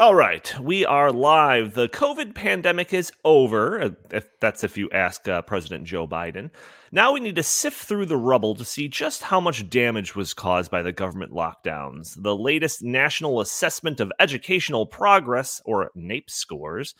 All right, we are live. The COVID pandemic is over. uh, If that's if you ask uh, President Joe Biden. Now we need to sift through the rubble to see just how much damage was caused by the government lockdowns. The latest National Assessment of Educational Progress, or NAEP scores,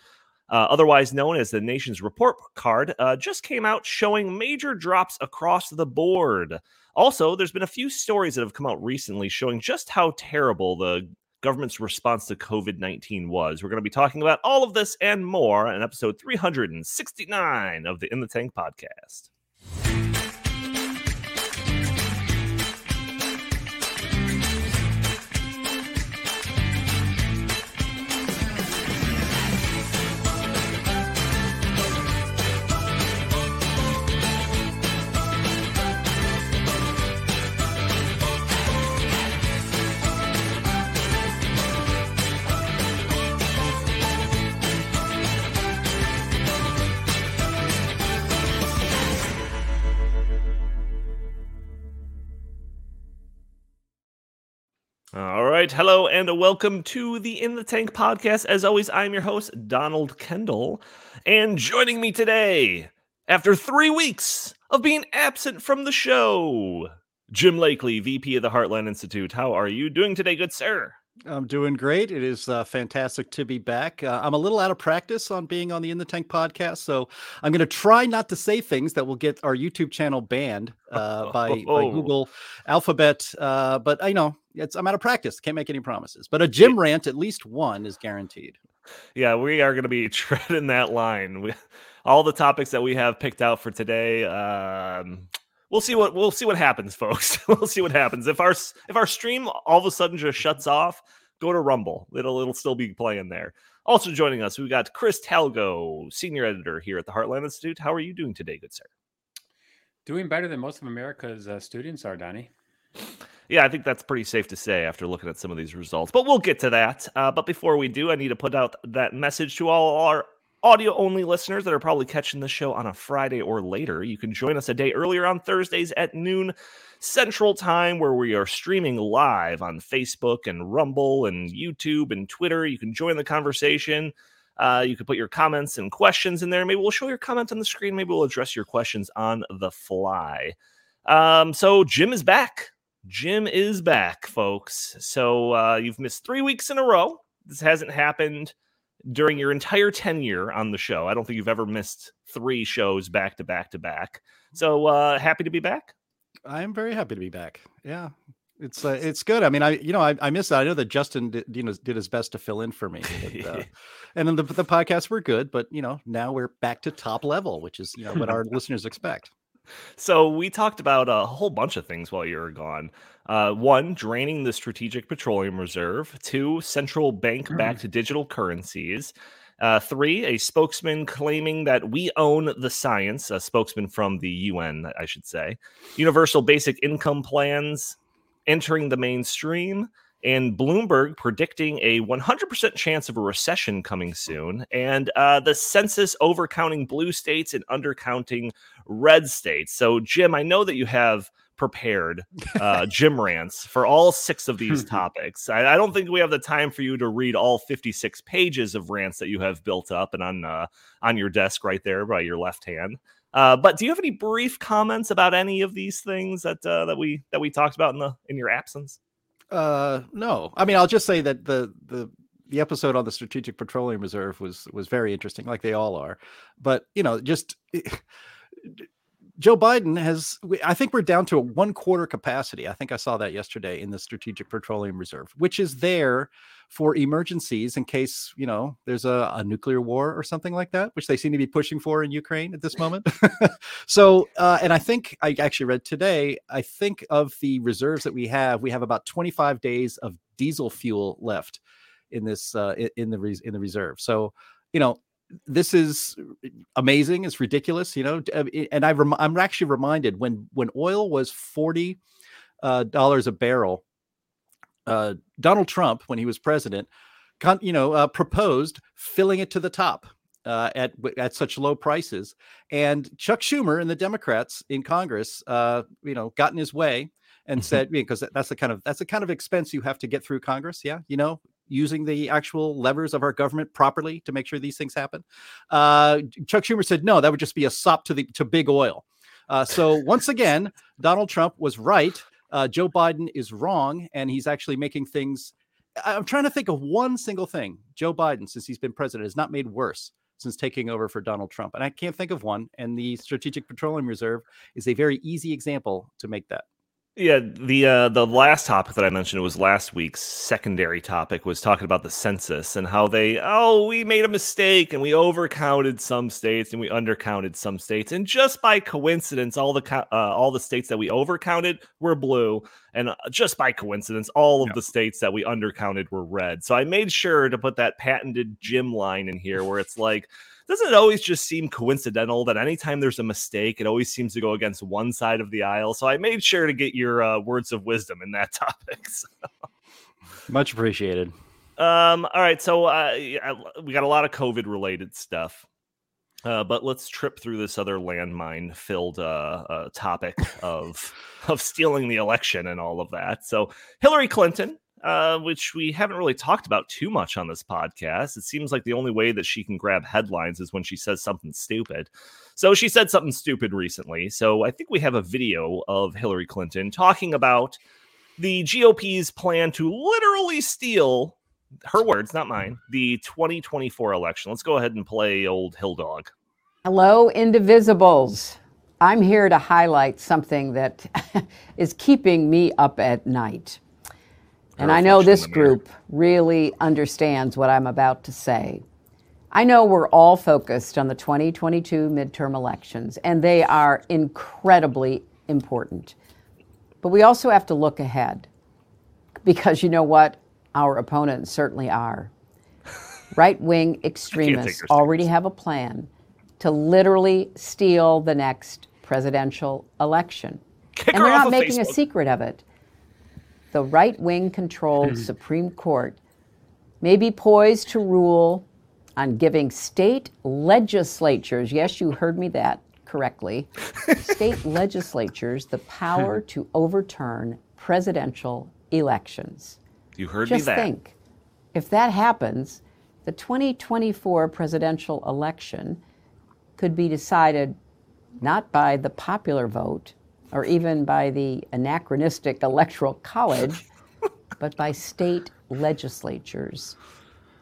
uh, otherwise known as the nation's report card, uh, just came out showing major drops across the board. Also, there's been a few stories that have come out recently showing just how terrible the government's response to COVID 19 was. We're going to be talking about all of this and more in episode 369 of the In the Tank podcast. Right. Hello and welcome to the In the Tank podcast. As always, I'm your host, Donald Kendall. And joining me today, after three weeks of being absent from the show, Jim Lakely, VP of the Heartland Institute. How are you doing today, good sir? I'm doing great. It is uh, fantastic to be back. Uh, I'm a little out of practice on being on the In the Tank podcast, so I'm going to try not to say things that will get our YouTube channel banned uh, by, by Oh. Google Alphabet. Uh, but I know it's I'm out of practice. Can't make any promises. But a Jim rant, at least one, is guaranteed. Yeah, we are going to be treading that line. We, all the topics that we have picked out for today. Um, we'll see what we'll see what happens, folks. we'll see what happens if our if our stream all of a sudden just shuts off. Go to Rumble. It'll it'll still be playing there. Also joining us, we got Chris Talgo, senior editor here at the Heartland Institute. How are you doing today, good sir? Doing better than most of America's uh, students are, Donnie. Yeah, I think that's pretty safe to say after looking at some of these results. But we'll get to that. Uh, but before we do, I need to put out that message to all our audio only listeners that are probably catching the show on a Friday or later. You can join us a day earlier on Thursdays at noon Central Time, where we are streaming live on Facebook and Rumble and YouTube and Twitter. You can join the conversation. Uh, you can put your comments and questions in there. Maybe we'll show your comment on the screen. Maybe we'll address your questions on the fly. Um, so Jim is back. Jim is back, folks. So uh, you've missed three weeks in a row. This hasn't happened during your entire tenure on the show. I don't think you've ever missed three shows back to back to back. So uh, happy to be back. I am very happy to be back. Yeah. It's uh, it's good. I mean, I you know I, I miss it. I know that Justin did, you know did his best to fill in for me, but, uh, and then the the podcasts were good. But you know now we're back to top level, which is you know what our listeners expect. So we talked about a whole bunch of things while you were gone. Uh, one, draining the strategic petroleum reserve. Two, central bank backed to digital currencies. Uh, three, a spokesman claiming that we own the science. A spokesman from the UN, I should say. Universal basic income plans entering the mainstream. And Bloomberg predicting a 100% chance of a recession coming soon. And uh, the census overcounting blue states and undercounting red states. So, Jim, I know that you have prepared uh, Jim rants for all six of these topics. I, I don't think we have the time for you to read all 56 pages of rants that you have built up and on uh, on your desk right there by your left hand. Uh, but do you have any brief comments about any of these things that uh, that we that we talked about in the in your absence? Uh, no, I mean I'll just say that the the the episode on the Strategic Petroleum Reserve was was very interesting, like they all are. But you know, just Joe Biden has. I think we're down to a one quarter capacity. I think I saw that yesterday in the Strategic Petroleum Reserve, which is there for emergencies in case you know there's a, a nuclear war or something like that, which they seem to be pushing for in Ukraine at this moment. so, uh, and I think I actually read today. I think of the reserves that we have, we have about 25 days of diesel fuel left in this uh, in the res- in the reserve. So, you know, this is amazing. It's ridiculous, you know. i- And I rem- I'm actually reminded when when oil was forty uh, dollars a barrel. Uh, Donald Trump, when he was president, con- you know, uh, proposed filling it to the top uh, at at such low prices, and Chuck Schumer and the Democrats in Congress, uh, you know, got in his way and Mhm. said because that's the kind of that's the kind of expense you have to get through Congress. Yeah, you know, using the actual levers of our government properly to make sure these things happen? Uh, Chuck Schumer said, no, that would just be a sop to the to big oil. Uh, so once again, Donald Trump was right. Uh, Joe Biden is wrong, and he's actually making things. I'm trying to think of one single thing Joe Biden, since he's been president, has not made worse since taking over for Donald Trump. And I can't think of one. And the Strategic Petroleum Reserve is a very easy example to make that. Yeah, the uh, the last topic that I mentioned was last week's secondary topic was talking about the census and how they oh we made a mistake and we overcounted some states and we undercounted some states. And just by coincidence all the uh, all the states that we overcounted were blue. And uh, just by coincidence all of the states that we undercounted were red. So I made sure to put that patented Jim line in here where it's like doesn't it always just seem coincidental that anytime there's a mistake, it always seems to go against one side of the aisle? So I made sure to get your uh, words of wisdom in that topic. So. Much appreciated. Um, all right, so uh, we got a lot of COVID related stuff. Uh, but let's trip through this other landmine filled uh, uh, topic of of stealing the election and all of that. So Hillary Clinton uh, which we haven't really talked about too much on this podcast. It seems like the only way that she can grab headlines is when she says something stupid. So she said something stupid recently. So I think we have a video of Hillary Clinton talking about the GOP's plan to literally steal her words, not mine, the 2024 election. Let's go ahead and play old Hill Dog. Hello, indivisibles. I'm here to highlight something that is keeping me up at night. And I know this group really understands what I'm about to say. I know we're all focused on the 2022 midterm elections, and they are incredibly important. But we also have to look ahead because you know what? Our opponents certainly are. Right wing extremists already have a plan to literally steal the next presidential election. Kick and they're not making Facebook. a secret of it the right wing controlled mm-hmm. Supreme Court may be poised to rule on giving state legislatures, yes, you heard me that correctly, state legislatures the power to overturn presidential elections. You heard Just me that. think if that happens, the 2024 presidential election could be decided not by the popular vote, or even by the anachronistic Electoral College, but by state legislatures,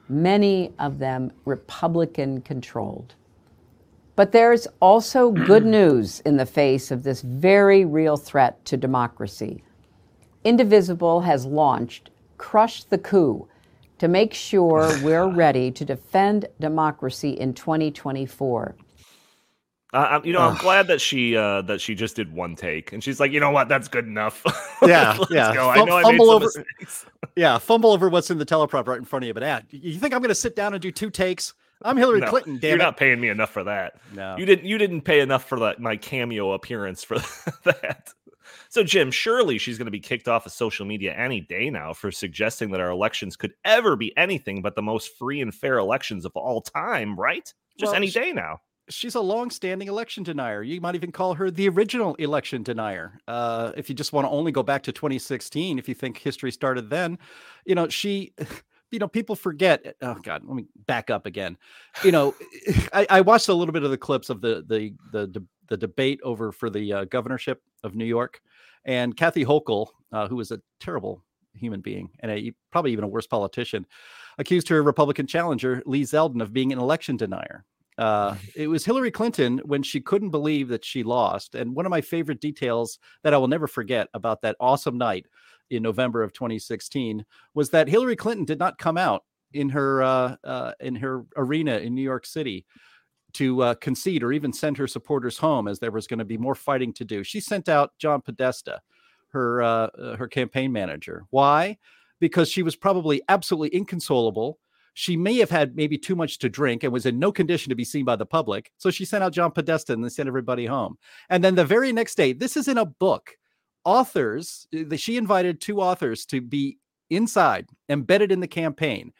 many of them Republican controlled. But there's also good news in the face of this very real threat to democracy. Indivisible has launched Crush the Coup to make sure we're ready to defend democracy in 2024. Uh, you know, I'm glad that she uh, that she just did one take, and she's like, you know what, that's good enough. Yeah, yeah. Go. I know I made some over, mistakes. yeah, fumble over what's in the teleprompter right in front of you. But ad, you think I'm going to sit down and do two takes? I'm Hillary no, Clinton. Damn you're it. not paying me enough for that. No, you didn't. You didn't pay enough for that my cameo appearance for that. So, Jim, surely she's going to be kicked off of social media any day now for suggesting that our elections could ever be anything but the most free and fair elections of all time, right? Just well, any day now she's a long-standing election denier. You might even call her the original election denier. Uh, if you just want to only go back to 2016, if you think history started then, you know she. You know, people forget. Oh God, let me back up again. You know, I, I watched a little bit of the clips of the the the the debate over for the uh, governorship of New York, and Kathy Hochul, uh, who was a terrible human being and a probably even a worse politician, accused her Republican challenger Lee Zeldin of being an election denier. Uh, it was Hillary Clinton when she couldn't believe that she lost. And one of my favorite details that I will never forget about that awesome night in November of 2016 was that Hillary Clinton did not come out in her uh, uh, in her arena in New York City to uh, concede or even send her supporters home, as there was going to be more fighting to do. She sent out John Podesta, her uh, uh, her campaign manager. Why? Because she was probably absolutely inconsolable she may have had maybe too much to drink and was in no condition to be seen by the public. So she sent out John Podesta and they sent everybody home. And then the very next day, this is in a book. Authors, uh, she invited two authors to be inside, embedded in the campaign,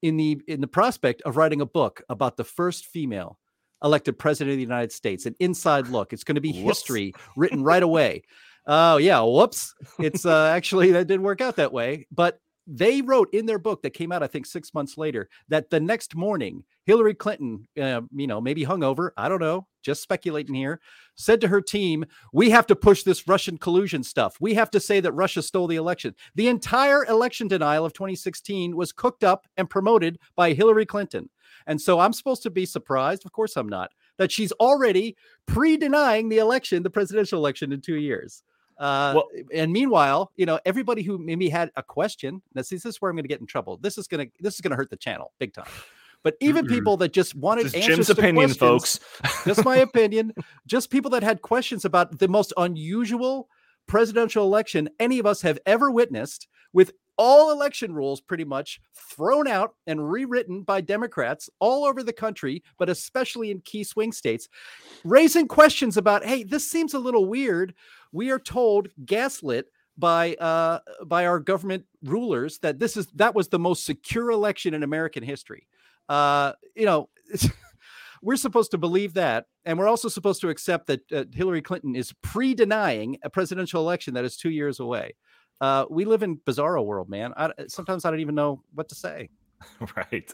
in the in the prospect of writing a book about the first female elected president of the United States. An inside look. It's going to be Whoops. history written right away. Oh yeah, whoops. It's uh, actually that didn't work out that way, but they wrote in their book that came out, I think, six months later, that the next morning, Hillary Clinton, uh, you know, maybe hungover, I don't know, just speculating here, said to her team, We have to push this Russian collusion stuff. We have to say that Russia stole the election. The entire election denial of 2016 was cooked up and promoted by Hillary Clinton. And so I'm supposed to be surprised. Of course, I'm not. That she's already pre denying the election, the presidential election in two years. Uh, well, and meanwhile, you know, everybody who maybe had a question. Now, see, this is where I'm going to get in trouble. This is going to this is going to hurt the channel big time. But even mm-hmm. people that just wanted just Jim's opinion, folks. just my opinion. Just people that had questions about the most unusual presidential election any of us have ever witnessed, with all election rules pretty much thrown out and rewritten by Democrats all over the country, but especially in key swing states, raising questions about, hey, this seems a little weird. We are told, gaslit by uh, by our government rulers that this is that was the most secure election in American history. Uh, you know. we're supposed to believe that. And we're also supposed to accept that uh, Hillary Clinton is pre denying a presidential election that is two years away uh, we live in bizarro world, man. I, sometimes I don't even know what to say. right.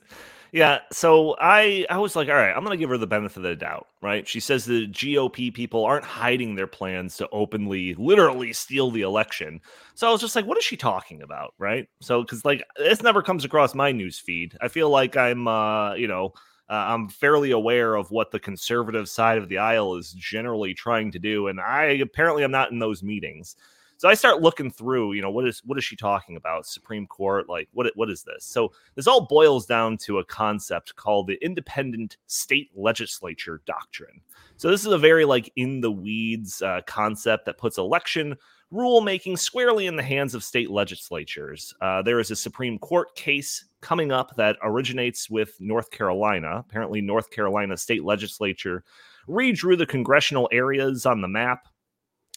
Yeah. So I I was like, all right, I'm gonna give her the benefit of the doubt. Right. She says the GOP people aren't hiding their plans to openly, literally steal the election. So I was just like, what is she talking about? Right. So because like this never comes across my news feed. I feel like I'm uh, you know, uh, I'm fairly aware of what the conservative side of the aisle is generally trying to do, and I apparently I'm not in those meetings. So I start looking through, you know, what is what is she talking about? Supreme Court, like what what is this? So this all boils down to a concept called the independent state legislature doctrine. So this is a very like in the weeds uh, concept that puts election rulemaking squarely in the hands of state legislatures. Uh, there is a Supreme Court case coming up that originates with North Carolina. Apparently, North Carolina state legislature redrew the congressional areas on the map,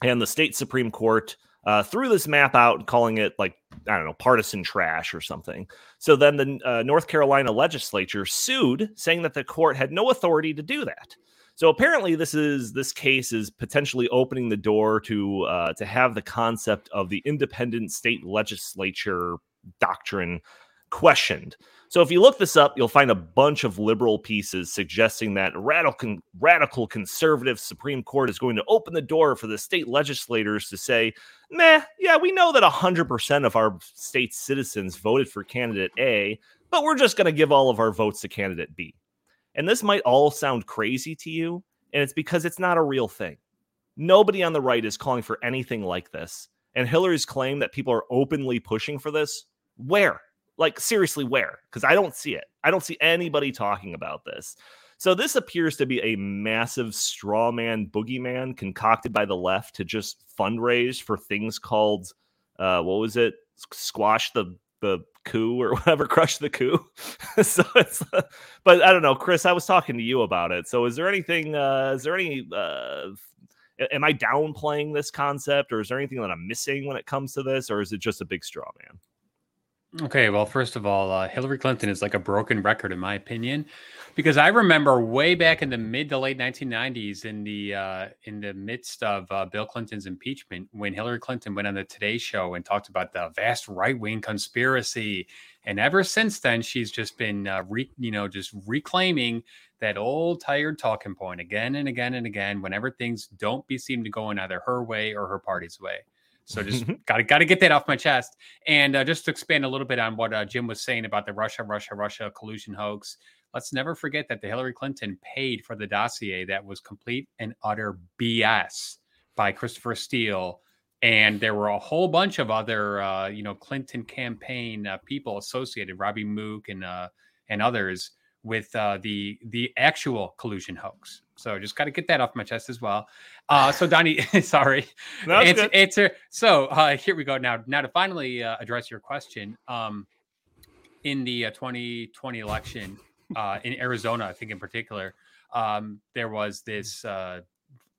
and the state Supreme Court uh, threw this map out, calling it like I don't know partisan trash or something. So then the uh, North Carolina legislature sued, saying that the court had no authority to do that. So apparently, this is this case is potentially opening the door to uh, to have the concept of the independent state legislature doctrine questioned. So if you look this up, you'll find a bunch of liberal pieces suggesting that radical radical conservative Supreme Court is going to open the door for the state legislators to say, "Meh, yeah, we know that 100% of our state citizens voted for candidate A, but we're just going to give all of our votes to candidate B." And this might all sound crazy to you, and it's because it's not a real thing. Nobody on the right is calling for anything like this. And Hillary's claim that people are openly pushing for this, where? Like, seriously, where? Because I don't see it. I don't see anybody talking about this. So this appears to be a massive straw man boogeyman concocted by the left to just fundraise for things called uh, what was it? Squash the the coup or whatever, crush the coup. so it's, uh, but I don't know, Chris. I was talking to you about it. So is there anything? Uh, is there any? Uh, am I downplaying this concept, or is there anything that I'm missing when it comes to this, or is it just a big straw man? Okay, well, first of all, uh, Hillary Clinton is like a broken record, in my opinion, because I remember way back in the mid to late 1990s, in the uh, in the midst of uh, Bill Clinton's impeachment, when Hillary Clinton went on the Today Show and talked about the vast right wing conspiracy, and ever since then, she's just been, uh, re- you know, just reclaiming that old tired talking point again and again and again. Whenever things don't be seem to go in either her way or her party's way. So just got to got to get that off my chest. And uh, just to expand a little bit on what uh, Jim was saying about the Russia, Russia, Russia collusion hoax. Let's never forget that the Hillary Clinton paid for the dossier that was complete and utter BS by Christopher Steele. And there were a whole bunch of other, uh, you know, Clinton campaign uh, people associated, Robbie Mook and uh, and others, with uh, the the actual collusion hoax. So just got to get that off my chest as well. Uh, so Donnie, sorry, no, answer, answer, So uh, here we go. Now, now to finally uh, address your question, um, in the 2020 uh, election uh, in Arizona, I think in particular, um, there was this uh,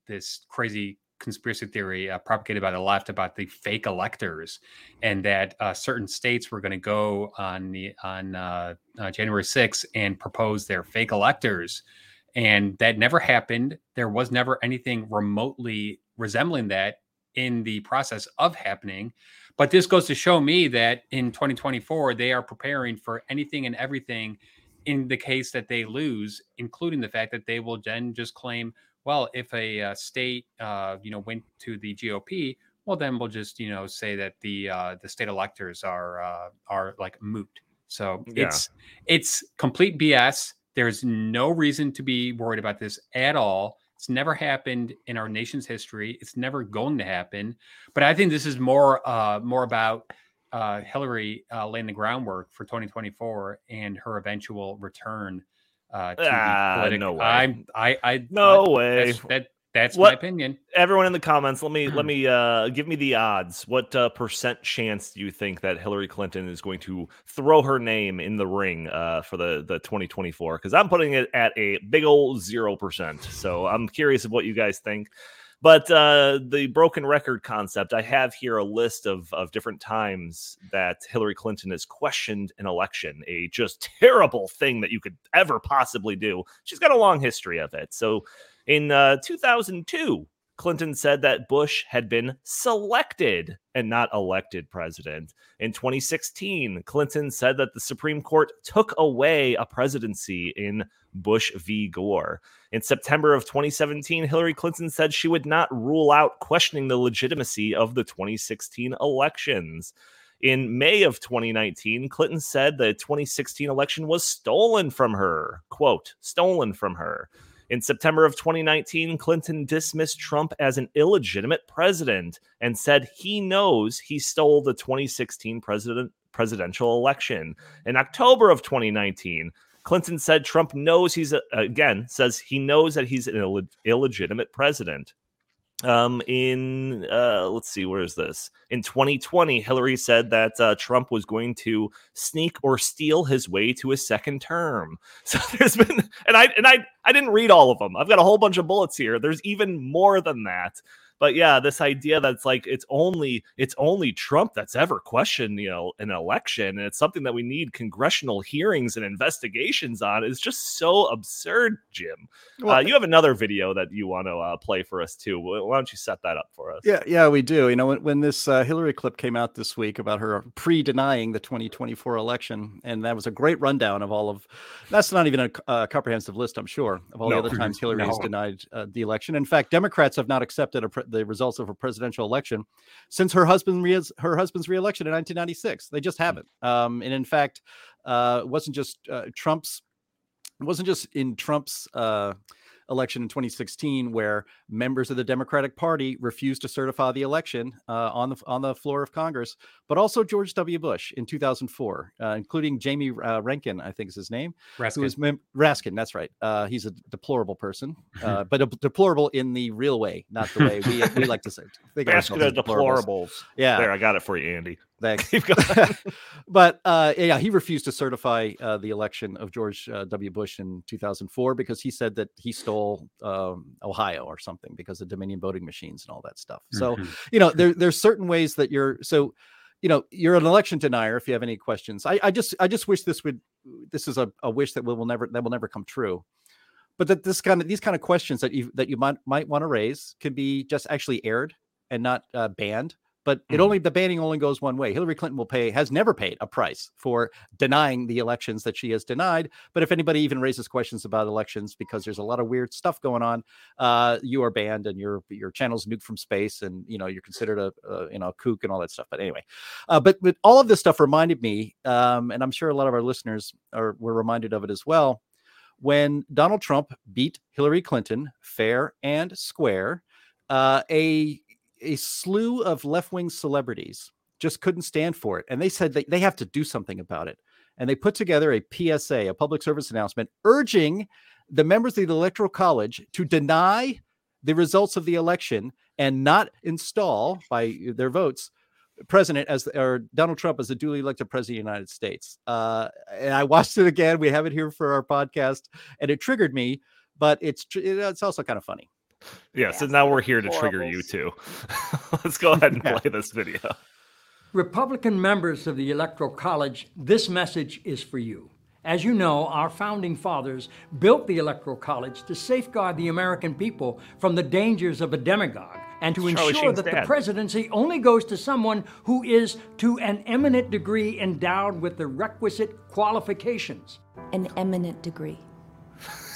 this crazy conspiracy theory uh, propagated by the left about the fake electors, and that uh, certain states were going to go on the on uh, January 6th and propose their fake electors and that never happened. There was never anything remotely resembling that in the process of happening. But this goes to show me that in 2024, they are preparing for anything and everything in the case that they lose, including the fact that they will then just claim, well, if a uh, state, uh, you know, went to the GOP, well, then we'll just, you know, say that the uh, the state electors are uh, are like moot. So yeah. it's it's complete BS. There's no reason to be worried about this at all. It's never happened in our nation's history. It's never going to happen. But I think this is more uh, more about uh, Hillary uh, laying the groundwork for 2024 and her eventual return uh, to ah. No way. I, I, I, no way. That's, that that's what, my opinion. Everyone in the comments, let me let me uh, give me the odds. What uh, percent chance do you think that Hillary Clinton is going to throw her name in the ring uh, for the the 2024? Because I'm putting it at a big old zero percent. So I'm curious of what you guys think. But uh, the broken record concept, I have here a list of, of different times that Hillary Clinton has questioned an election, a just terrible thing that you could ever possibly do. She's got a long history of it. So in uh, 2002, Clinton said that Bush had been selected and not elected president. In 2016, Clinton said that the Supreme Court took away a presidency in Bush v. Gore. In September of 2017, Hillary Clinton said she would not rule out questioning the legitimacy of the 2016 elections. In May of 2019, Clinton said the 2016 election was stolen from her. Quote, stolen from her. In September of 2019, Clinton dismissed Trump as an illegitimate president and said he knows he stole the 2016 president presidential election. In October of 2019, Clinton said Trump knows he's again says he knows that he's an Ill- illegitimate president. Um, in uh, let's see, where is this? In 2020, Hillary said that uh, Trump was going to sneak or steal his way to a second term. So there's been, and I and I I didn't read all of them. I've got a whole bunch of bullets here. There's even more than that but yeah, this idea that's like it's only it's only Trump that's ever questioned, you know, an election, and it's something that we need congressional hearings and investigations on is just so absurd, Jim. Well, uh, you have another video that you want to uh, play for us too. Why don't you set that up for us? Yeah, yeah, we do. You know, when, when this uh, Hillary clip came out this week about her pre-denying the 2024 election, and that was a great rundown of all of. That's not even a comprehensive list, I'm sure, of all no. the other times Hillary no. has denied uh, the election. In fact, Democrats have not accepted a pre- the results of a presidential election since her husband re- her husband's reelection in 1996. They just hmm. haven't. Um, and in fact, uh, it wasn't just uh, Trump's. It wasn't just in Trump's. Uh, election in 2016 where members of the Democratic Party refused to certify the election uh, on the on the floor of Congress, but also George W. Bush in 2004, uh, including Jamie uh, Rankin, I think is his name, Raskin. who was mem- Raskin. That's right. Uh, he's a deplorable person, uh, but a, deplorable in the real way, not the way we, we like to say. Raskin of deplorables. Yeah, there, I got it for you, Andy. Thanks. but uh, yeah, he refused to certify uh, the election of George uh, W. Bush in 2004 because he said that he stole um, Ohio or something because of Dominion voting machines and all that stuff. So mm-hmm. you know, there, there's certain ways that you're so. You know, you're an election denier. If you have any questions, I, I just, I just wish this would. This is a, a wish that will, will never, that will never come true but that this kind of these kind of questions that you that you might might want to raise can be just actually aired and not uh, banned but it mm-hmm. only the banning only goes one way. Hillary Clinton will pay has never paid a price for denying the elections that she has denied. But if anybody even raises questions about elections because there's a lot of weird stuff going on, uh, you are banned and your your channel's nuked from space, and you know you're considered a, a you know a kook and all that stuff. But anyway, uh, but but all of this stuff reminded me, um, and I'm sure a lot of our listeners are were reminded of it as well when Donald Trump beat Hillary Clinton fair and square. Uh, a a slew of left wing celebrities just couldn't stand for it. And they said they have to do something about it. And they put together a PSA, a public service announcement, urging the members of the Electoral College to deny the results of the election and not install by their votes president as or Donald Trump as a duly elected president of the United States. Uh, and I watched it again. We have it here for our podcast, and it triggered me. But it's it's also kind of funny. Yeah, so now we're here to trigger you too. Let's go ahead and play this video. Republican members of the Electoral College, this message is for you. As you know, our founding fathers built the Electoral College to safeguard the American people from the dangers of a demagogue and to Charlie ensure Sheen's that the presidency only goes to someone who is, to an eminent degree, endowed with the requisite qualifications. An eminent degree.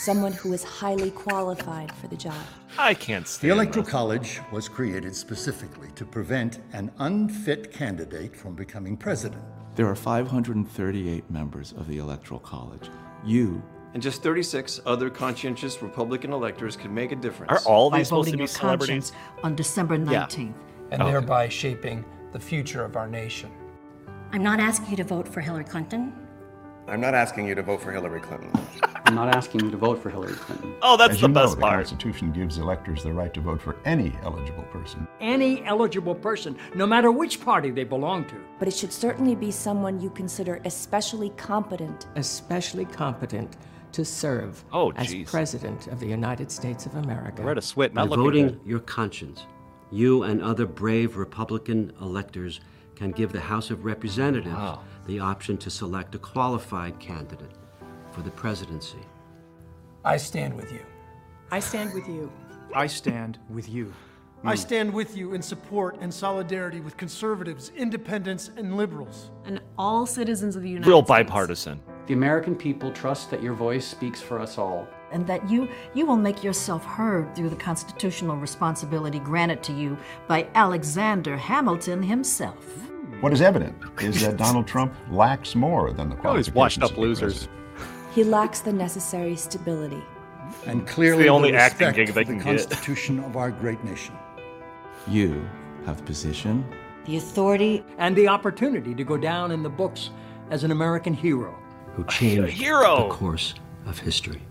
Someone who is highly qualified for the job. I can't stand The Electoral this. College was created specifically to prevent an unfit candidate from becoming president. There are 538 members of the Electoral College. You And just 36 other conscientious Republican electors could make a difference. Are all by these supposed to voting be your celebrities? conscience on December 19th. and thereby shaping the future of our nation. I'm not asking you to vote for Hillary Clinton. I'm not asking you to vote for Hillary Clinton. I'm not asking you to vote for Hillary Clinton. Oh, that's As the you know, best the part. Constitution gives electors the right to vote for any eligible person. Any eligible person, no matter which party they belong to. But it should certainly be someone you consider especially competent. Especially competent to serve Oh, as. President of the United States of America. Red a sweat, By not looking voting good. your conscience, you and other brave Republican electors can give the House of Representatives Wow. The option to select a qualified candidate for the presidency. I stand with you. I stand with you. I stand with you. I stand with you in support and solidarity with conservatives, independents, and liberals. And all citizens of the United Real States. bipartisan. The American people trust that your voice speaks for us all. And that you, you will make yourself heard through the constitutional responsibility granted to you by Alexander Hamilton himself. What is evident is that Donald Trump lacks more than the Oh, these qualifications washed up losers. He lacks the necessary stability. And clearly only the acting respect gig they for the can get. Constitution of our great nation. You have the position, The authority And the opportunity to go down in the books as an American hero. Who changed hero. the course of history.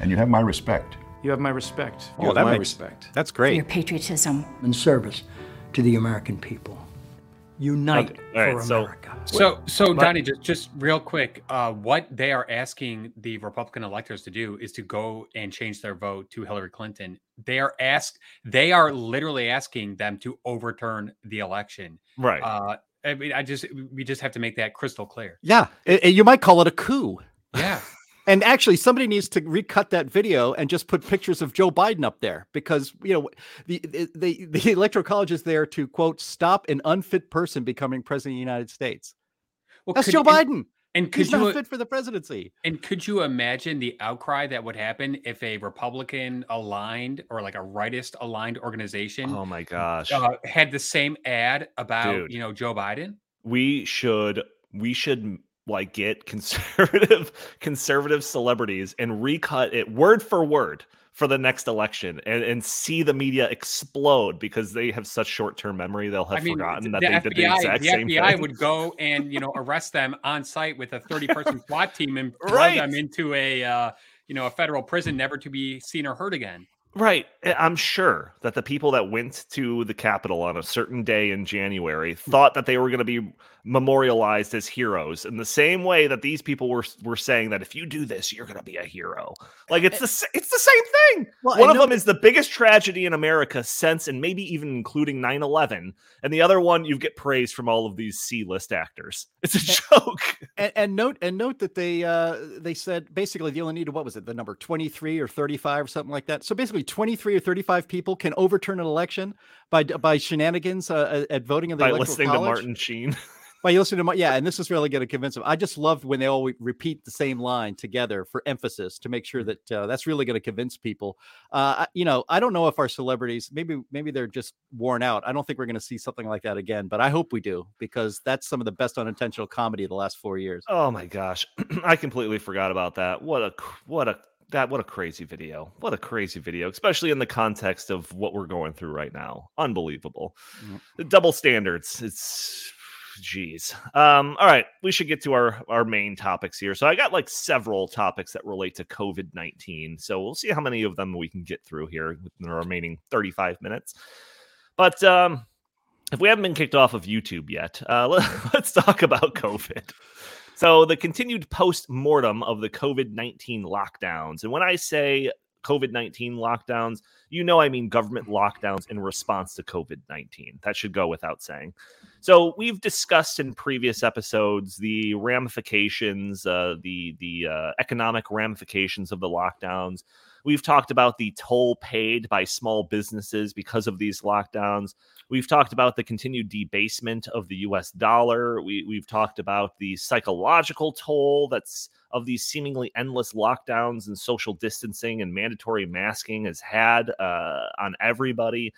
And you have my respect. You have my respect. Oh, you have that my makes- respect. That's for your patriotism. and service to the American people. Unite Okay, for so- America. So, so But- Donnie, just just real quick, uh, what they are asking the Republican electors to do is to go and change their vote to Hillary Clinton. They are asked, they are literally asking them to overturn the election. Right. Uh, I mean, I just we just have to make that crystal clear. Yeah, i- i- you might call it a coup. Yeah. And actually, somebody needs to recut that video and just put pictures of Joe Biden up there because you know the the the, the electoral college is there to quote stop an unfit person becoming president of the United States. Well, That's could- Joe and- Biden. And could He's you not fit for the presidency. and could you imagine the outcry that would happen if a Republican aligned or like a rightist aligned organization oh my gosh. uh, had the same ad about Dude. you know Joe Biden? we should we should like get conservative conservative celebrities and recut it word for word for the next election and, and see the media explode because they have such short-term memory they'll have I mean, forgotten the that they did the FBI, exact the same FBI thing. would go and you know arrest them on sight with a 30 person SWAT team and throw Right. them into a uh, you know a federal prison, never to be seen or heard again. Right. I- I'm sure that the people that went to the Capitol on a certain day in January hmm. thought that they were going to be memorialized as heroes in the same way that these people were were saying that if you do this, you're going to be a hero. Like it's eh the it's the same thing. Well, one of them is the biggest tragedy in America since, and maybe even including 9/11, and the other one you get praise from all of these C-list actors. It's a eh, joke. And, and note and note that they uh they said basically they only needed what was it the number 23 or 35 or something like that. So basically 23 or 35 people can overturn an election by by shenanigans uh, at voting in the By electoral listening college. to Martin Sheen. by listening to Mar- yeah, and this is really going to convince them. I just loved when they all repeat the same line together for emphasis to make sure that uh, that's really going to convince people. Uh, you know, I don't know if our celebrities maybe maybe they're just worn out. I don't think we're going to see something like that again, but I hope we do because that's some of the best unintentional comedy of the last four years. Oh my gosh, I completely forgot about that. What a what a that what a crazy video. What a crazy video, especially in the context of what we're going through right now. Unbelievable. The double standards. It's jeez. Um all right, we should get to our our main topics here. So I got like several topics that relate to COVID-19. So we'll see how many of them we can get through here within the remaining 35 minutes. But um if we haven't been kicked off of YouTube yet, uh, let, us talk about COVID. So, the continued post mortem of the COVID 19 lockdowns. And when I say COVID 19 lockdowns, you know I mean government lockdowns in response to COVID 19. That should go without saying. So, we've discussed in previous episodes the ramifications, uh, the, the uh, economic ramifications of the lockdowns. We've talked about the toll paid by small businesses because of these lockdowns. We've talked about the continued debasement of the US dollar. We, we've talked about the psychological toll that's of these seemingly endless lockdowns and social distancing and mandatory masking has had uh, on everybody.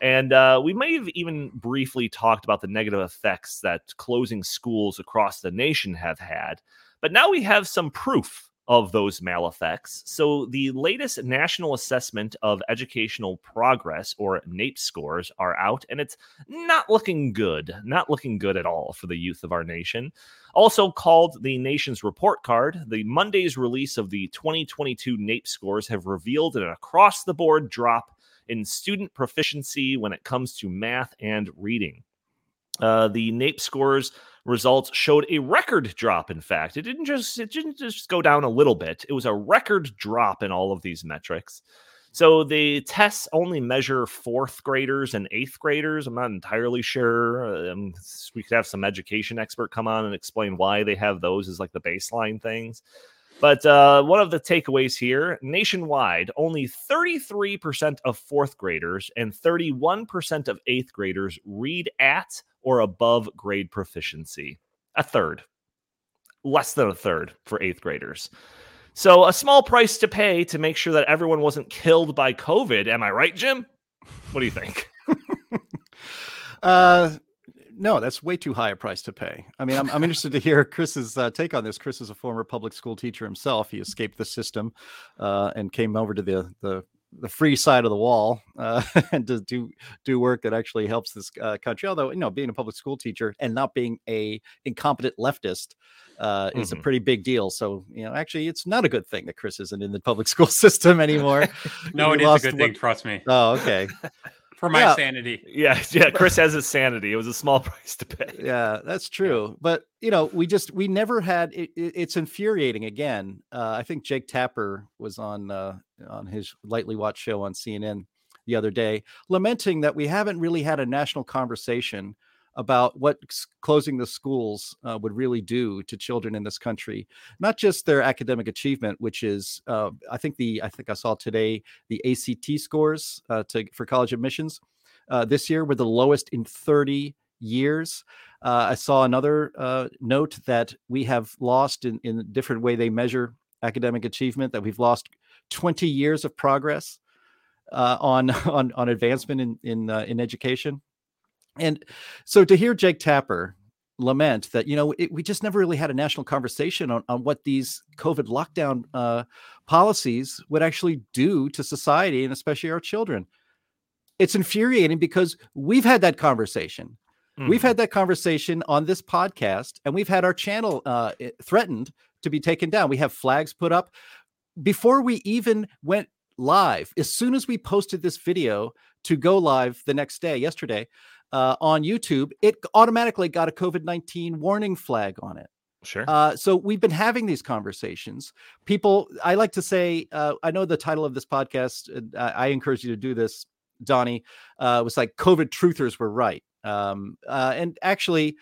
And uh, we may have even briefly talked about the negative effects that closing schools across the nation have had. But now we have some proof of those maleffects. So, the latest National Assessment of Educational Progress, or NAEP scores, are out, and it's not looking good. Not looking good at all for the youth of our nation. Also called the nation's report card, the Monday's release of the 2022 NAEP scores have revealed an across the board drop in student proficiency when it comes to math and reading. Uh, the NAEP scores results showed a record drop. In fact, it didn't just it didn't just go down a little bit. It was a record drop in all of these metrics. So the tests only measure fourth graders and eighth graders. I'm not entirely sure. Um, we could have some education expert come on and explain why they have those as like the baseline things. But uh, one of the takeaways here nationwide, only 33% of fourth graders and 31% of eighth graders read at or above grade proficiency. A third, less than a third for eighth graders. So, a small price to pay to make sure that everyone wasn't killed by COVID. Am I right, Jim? What do you think? uh, no, that's way too high a price to pay. I mean, I'm, I'm interested to hear Chris's uh, take on this. Chris is a former public school teacher himself. He escaped the system uh, and came over to the the the free side of the wall uh, and to do do work that actually helps this uh, country. Although you know, being a public school teacher and not being a incompetent leftist uh, mm-hmm. is a mm-hmm. pretty big deal. So you know, actually, it's not a good thing that Chris isn't in the public school system anymore. no, it is a good what... thing. Trust me. Oh, okay. For my yeah. sanity. Yeah, yeah. Chris has his sanity. It was a small price to pay. Yeah, that's true. But you know, we just we never had. It, it, it's infuriating. Again, uh, I think Jake Tapper was on uh, on his lightly watched show on CNN the other day, lamenting that we haven't really had a national conversation about what closing the schools uh, would really do to children in this country. Not just their academic achievement, which is, uh, I think the I think I saw today the ACT scores uh, to for college admissions uh, this year were the lowest in 30 years. Uh, I saw another uh, note that we have lost in in different way they measure academic achievement. That we've lost 20 years of progress. on on on advancement in in in education, and so to hear Jake Tapper lament that, you know, it, we just never really had a national conversation on, on what these COVID lockdown uh, policies would actually do to society and especially our children. It's infuriating because we've had that conversation. Mm. We've had that conversation on this podcast, and we've had our channel uh, threatened to be taken down. We have flags put up before we even went live. As soon as we posted this video to go live the next day, yesterday, uh, on YouTube, it automatically got a COVID 19 warning flag on it. Sure. Uh, so we've been having these conversations. People, I like to say, uh, I know the title of this podcast. I encourage you to do this, Donnie. Uh, was like COVID truthers were right. Um, uh, and actually,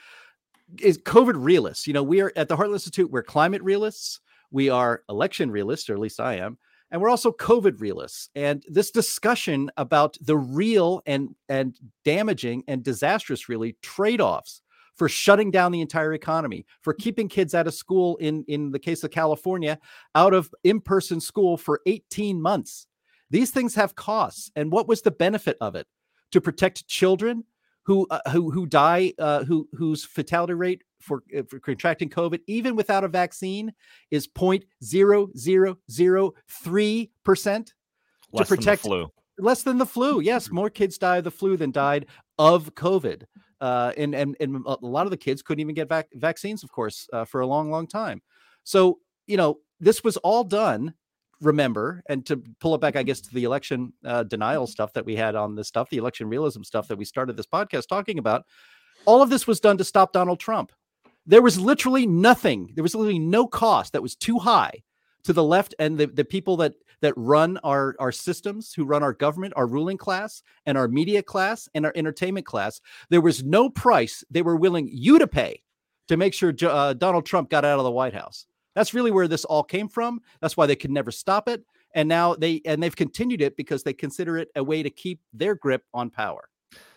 is COVID realists? You know, we are at the Heartland Institute. We're climate realists. We are election realists, or at least I am and we're also COVID realists. And this discussion about the real and and damaging and disastrous, really, trade-offs for shutting down the entire economy, for mm. keeping kids out of school in in the case of California, out of in-person school for 18 months. These things have costs, and what was the benefit of it? To protect children who uh, who who die, uh, who whose fatality rate for, uh, for contracting COVID, even without a vaccine, is 0.0003% to protect flu. Less than the flu. Yes, more kids die of the flu than died of COVID. Uh, and, and, and a lot of the kids couldn't even get vac- vaccines, of course, uh, for a long, long time. So, you know, this was all done remember and to pull it back i guess to the election uh, denial stuff that we had on this stuff the election realism stuff that we started this podcast talking about all of this was done to stop donald trump there was literally nothing. There was literally no cost that was too high to the left and the, the people that that run our our systems, who run our government, our ruling class, and our media class, and our entertainment class. There was no price they were willing you to pay to make sure uh, Donald Trump got out of the White House. That's really where this all came from. That's why they could never stop it. and now they and they've continued it because they consider it a way to keep their grip on power.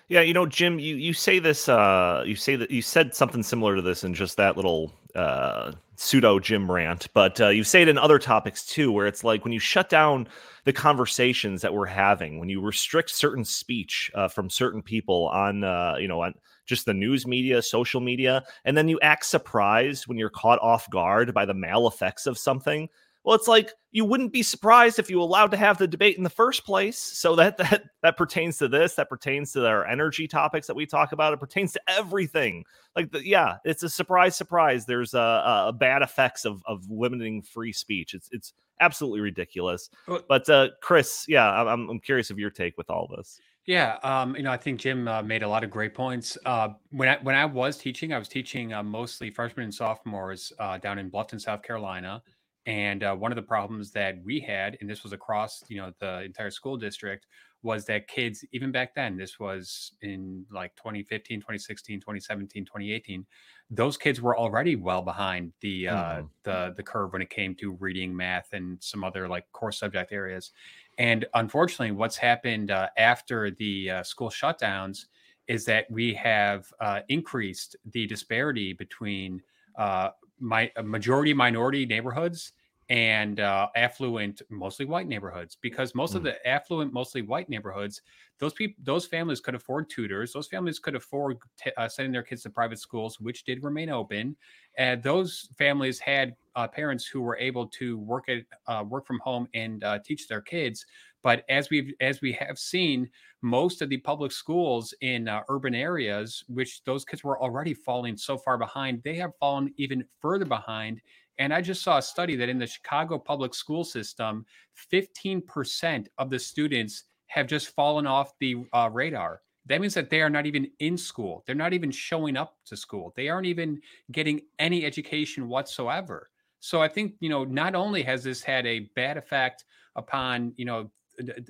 Yeah, you know, Jim, you you say this. Uh, you say that you said something similar to this in just that little uh, pseudo Jim rant, but uh, you say it in other topics too, where it's like when you shut down the conversations that we're having, when you restrict certain speech uh, from certain people on, uh, you know, on just the news media, social media, and then you act surprised when you're caught off guard by the mal effects of something well, it's like you wouldn't be surprised if you allowed to have the debate in the first place. So that that that pertains to this. That pertains to our energy topics that we talk about. It pertains to everything. Like, the, yeah, it's a surprise. Surprise. There's a, a bad effects of of limiting free speech. It's it's absolutely ridiculous. But uh, Chris, yeah, I'm I'm curious of your take with all this. Yeah, um, you know, I think Jim uh, made a lot of great points. Uh, when I when I was teaching, I was teaching uh, mostly freshmen and sophomores uh, down in Bluffton, South Carolina. And uh, one of the problems that we had, and this was across you know the entire school district, was that kids even back then, this was in like 2015, 2016, 2017, 2018, those kids were already well behind the uh, mm. the the curve when it came to reading, math, and some other like core subject areas. And unfortunately, what's happened uh, after the uh, school shutdowns is that we have uh, increased the disparity between uh, my majority minority neighborhoods and uh, affluent, mostly white neighborhoods, because most mm. of the affluent, mostly white neighborhoods, those people, those families could afford tutors. Those families could afford t- uh, sending their kids to private schools, which did remain open. And those families had uh, parents who were able to work at uh, work from home and uh, teach their kids. But as we as we have seen, most of the public schools in uh, urban areas, which those kids were already falling so far behind, they have fallen even further behind. And I just saw a study that in the Chicago public school system, 15% of the students have just fallen off the uh, radar. That means that they are not even in school. They're not even showing up to school. They aren't even getting any education whatsoever. So I think, you know, not only has this had a bad effect upon, you know,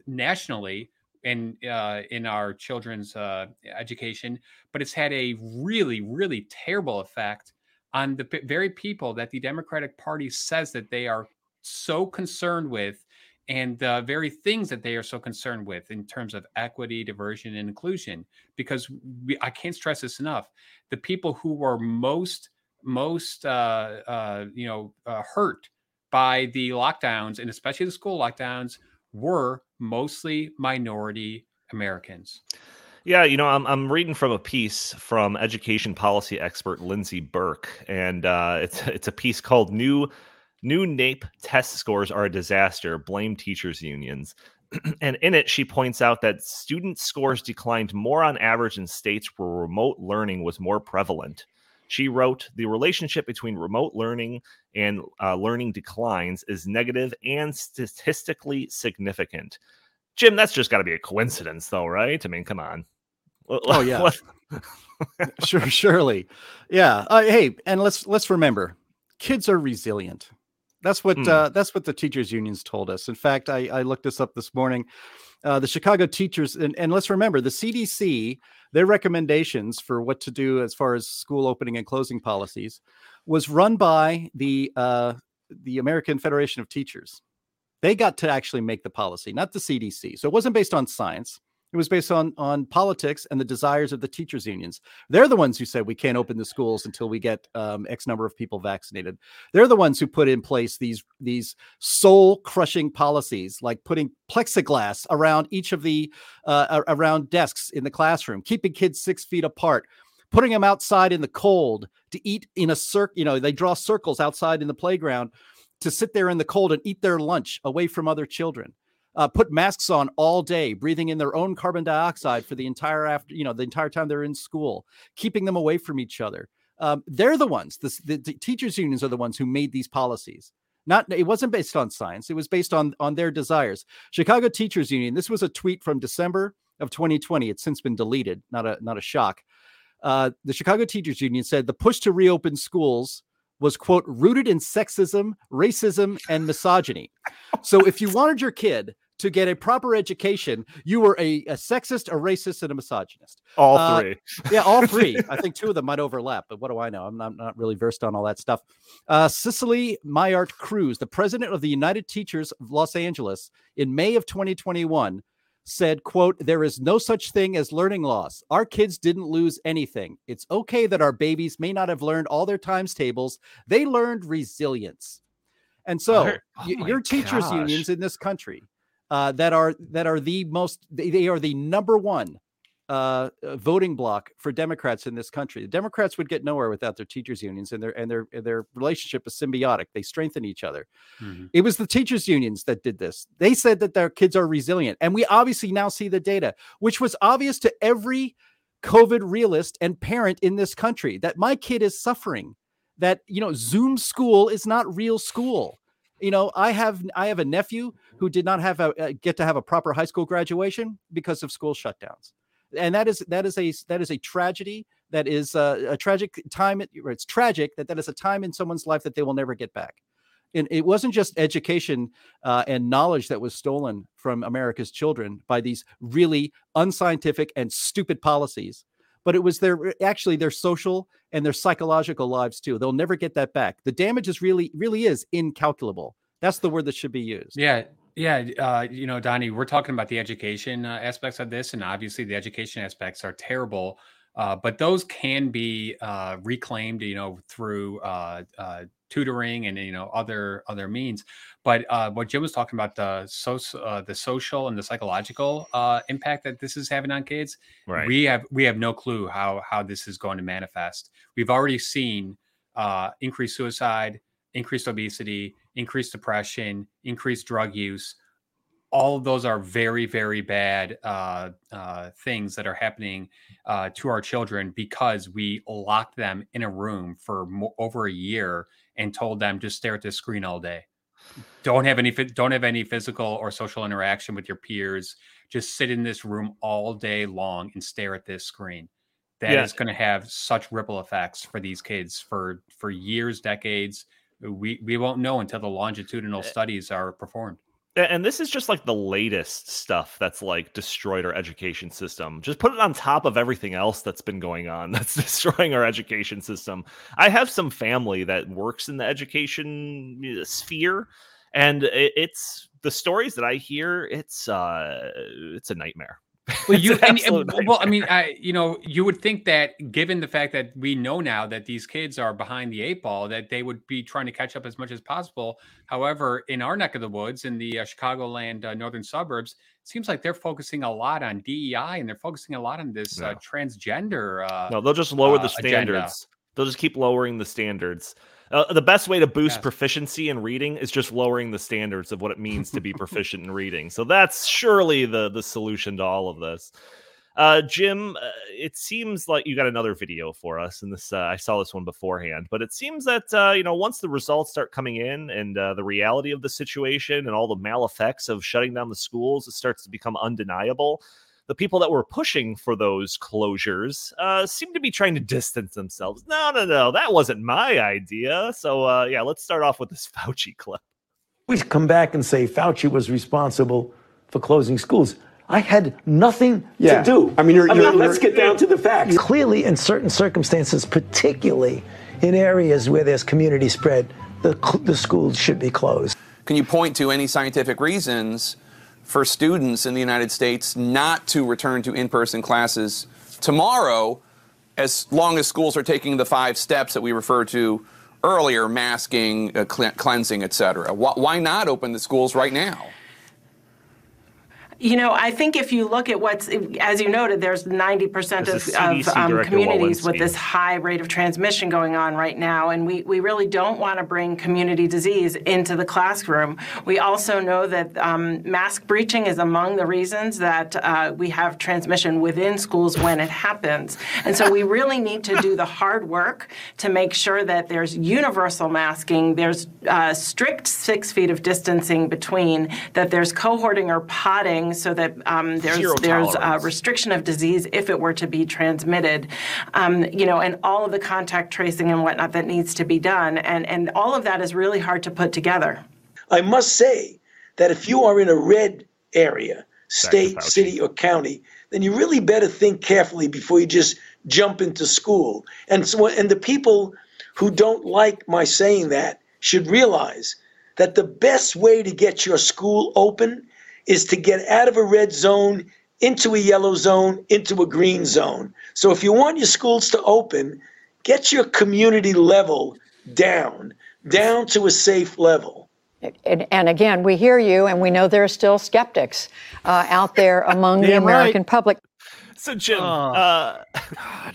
nationally in uh, in our children's uh, education, but it's had a really really terrible effect on the very people that the Democratic Party says that they are so concerned with, and the very things that they are so concerned with in terms of equity, diversion, and inclusion. Because we, I can't stress this enough: the people who were most most uh, uh you know uh, hurt by the lockdowns, and especially the school lockdowns were mostly minority Americans. Yeah, you know, I'm I'm reading from a piece from education policy expert Lindsey Burke, and uh, it's it's a piece called "New New NAEP Test Scores Are a Disaster. Blame Teachers Unions." and in it, she points out that student scores declined more on average in states where remote learning was more prevalent. She wrote, The relationship between remote learning and uh, learning declines is negative and statistically significant. Jim, that's just got to be a coincidence, though, right? I mean, come on. Oh yeah, sure, surely, yeah. Uh, hey, and let's let's remember, kids are resilient. That's what mm. uh, that's what the teachers unions told us. In fact, I, I looked this up this morning. Uh, the Chicago teachers, and, and let's remember, the CDC their recommendations for what to do as far as school opening and closing policies was run by the uh, the American Federation of Teachers. They got to actually make the policy, not the CDC. So it wasn't based on science. It was based on on politics and the desires of the teachers unions. They're the ones who said we can't open the schools until we get um, X number of people vaccinated. They're the ones who put in place these these soul crushing policies, like putting plexiglass around each of the uh, around desks in the classroom, keeping kids six feet apart, putting them outside in the cold to eat in a circle. You know, they draw circles outside in the playground to sit there in the cold and eat their lunch away from other children uh, put masks on all day, breathing in their own carbon dioxide for the entire after, you know, the entire time they're in school, keeping them away from each other. Um, they're the ones. The, the, the teachers' unions are the ones who made these policies. Not it wasn't based on science. It was based on on their desires. Chicago Teachers Union. This was a tweet from December of 2020. It's since been deleted. Not a not a shock. Uh, the Chicago Teachers Union said the push to reopen schools was quote rooted in sexism, racism, and misogyny. So if you wanted your kid to get a proper education, you were a, a sexist, a racist, and a misogynist. All Uh, three. yeah, all three. I think two of them might overlap, but what do I know? I'm not, not really versed on all that stuff. Uh, Cecily Myart-Cruz, the president of the United Teachers of Los Angeles, in May of 2021, said, quote, there is no such thing as learning loss. Our kids didn't lose anything. It's okay that our babies may not have learned all their times tables. They learned resilience. And so oh your teachers gosh. unions in this country uh, that are that are the most they, they are the number one uh, voting bloc for Democrats in this country. The Democrats would get nowhere without their teachers unions, and their and their their relationship is symbiotic. They strengthen each other. It was the teachers unions that did this. They said that their kids are resilient, and we obviously now see the data, which was obvious to every COVID realist and parent in this country that my kid is suffering. That you know, Zoom school is not real school. You know, I have I have a nephew who did not have a uh, get to have a proper high school graduation because of school shutdowns, and that is that is a that is a tragedy. That is a, a tragic time. It's tragic that that is a time in someone's life that they will never get back. And it wasn't just education uh, and knowledge that was stolen from America's children by these really unscientific and stupid policies, but it was their actually their social and their psychological lives too. They'll never get that back. The damage is really really is incalculable. That's the word that should be used. Yeah, yeah. Uh, you know, Donnie, we're talking about the education uh, aspects of this, and obviously the education aspects are terrible. Uh, but those can be uh, reclaimed, you know, through uh, uh, tutoring and you know other other means. But uh, what Jim was talking about the so uh, the social and the psychological uh, impact that this is having on kids, Right. we have we have no clue how how this is going to manifest. We've already seen uh, increased suicide, increased obesity, increased depression, increased drug use. All of those are very, very bad uh, uh, things that are happening uh, to our children because we locked them in a room for mo- over a year and told them to stare at the screen all day. Don't have any don't have any physical or social interaction with your peers. Just sit in this room all day long and stare at this screen. That is Yeah. going to have such ripple effects for these kids for for years, decades. We we won't know until the longitudinal studies are performed. And this is just like the latest stuff that's like destroyed our education system. Just put it on top of everything else that's been going on that's destroying our education system. I have some family that works in the education uh, sphere, and it's the stories that I hear. It's uh, it's a nightmare. Well, you and, and- well, I mean, I you know, you would think that given the fact that we know now that these kids are behind the eight ball, that they would be trying to catch up as much as possible. However, in our neck of the woods, in the uh, Chicagoland uh, northern suburbs, it seems like they're focusing a lot on DEI and they're focusing a lot on this uh, transgender. Uh, No, they'll just lower the uh, agenda. standards. They'll just keep lowering the standards. Uh, the best way to boost proficiency in reading is just lowering the standards of what it means to be proficient in reading. So that's surely the the solution to all of this. Uh, Jim, uh, it seems like you got another video for us, and this uh, I saw this one beforehand, but it seems that uh, you know once the results start coming in and uh, the reality of the situation and all the maleffects of shutting down the schools, it starts to become undeniable the people that were pushing for those closures uh, seem to be trying to distance themselves. No, no, no, that wasn't my idea. So, uh, yeah, let's start off with this Fauci clip. We come back and say Fauci was responsible for closing schools. I had nothing Yeah. to do. I mean, you're- you're- let's you're- get down to the facts. Clearly, in certain circumstances, particularly in areas where there's community spread, the, the schools should be closed. Can you point to any scientific reasons for students in the United States not to return to in person classes tomorrow as long as schools are taking the five steps that we referred to earlier masking, uh, cle- cleansing, et cetera? Why, why not open the schools right now? You know, I think if you look at what's, as you noted, there's 90% This of, of um, communities with this high rate of transmission going on right now. And we, we really don't want to bring community disease into the classroom. We also know that um, mask breaching is among the reasons that uh, we have transmission within schools when it happens. And so we really need to do the hard work to make sure that there's universal masking, there's uh, strict six feet of distancing between, that there's cohorting or podding so that um, there's Zero there's a restriction of disease if it were to be transmitted, um, you know, and all of the contact tracing and whatnot that needs to be done, and and all of that is really hard to put together. I must say that if you are in a red area, state, city, or county, then you really better think carefully before you just jump into school. And so, and the people who don't like my saying that should realize that the best way to get your school open is to get out of a red zone into a yellow zone, into a green zone. So if you want your schools to open, get your community level down, down to a safe level. And, and again, we hear you, and we know there are still skeptics uh, out there among the Damn right. American public. So Jim, Oh, uh,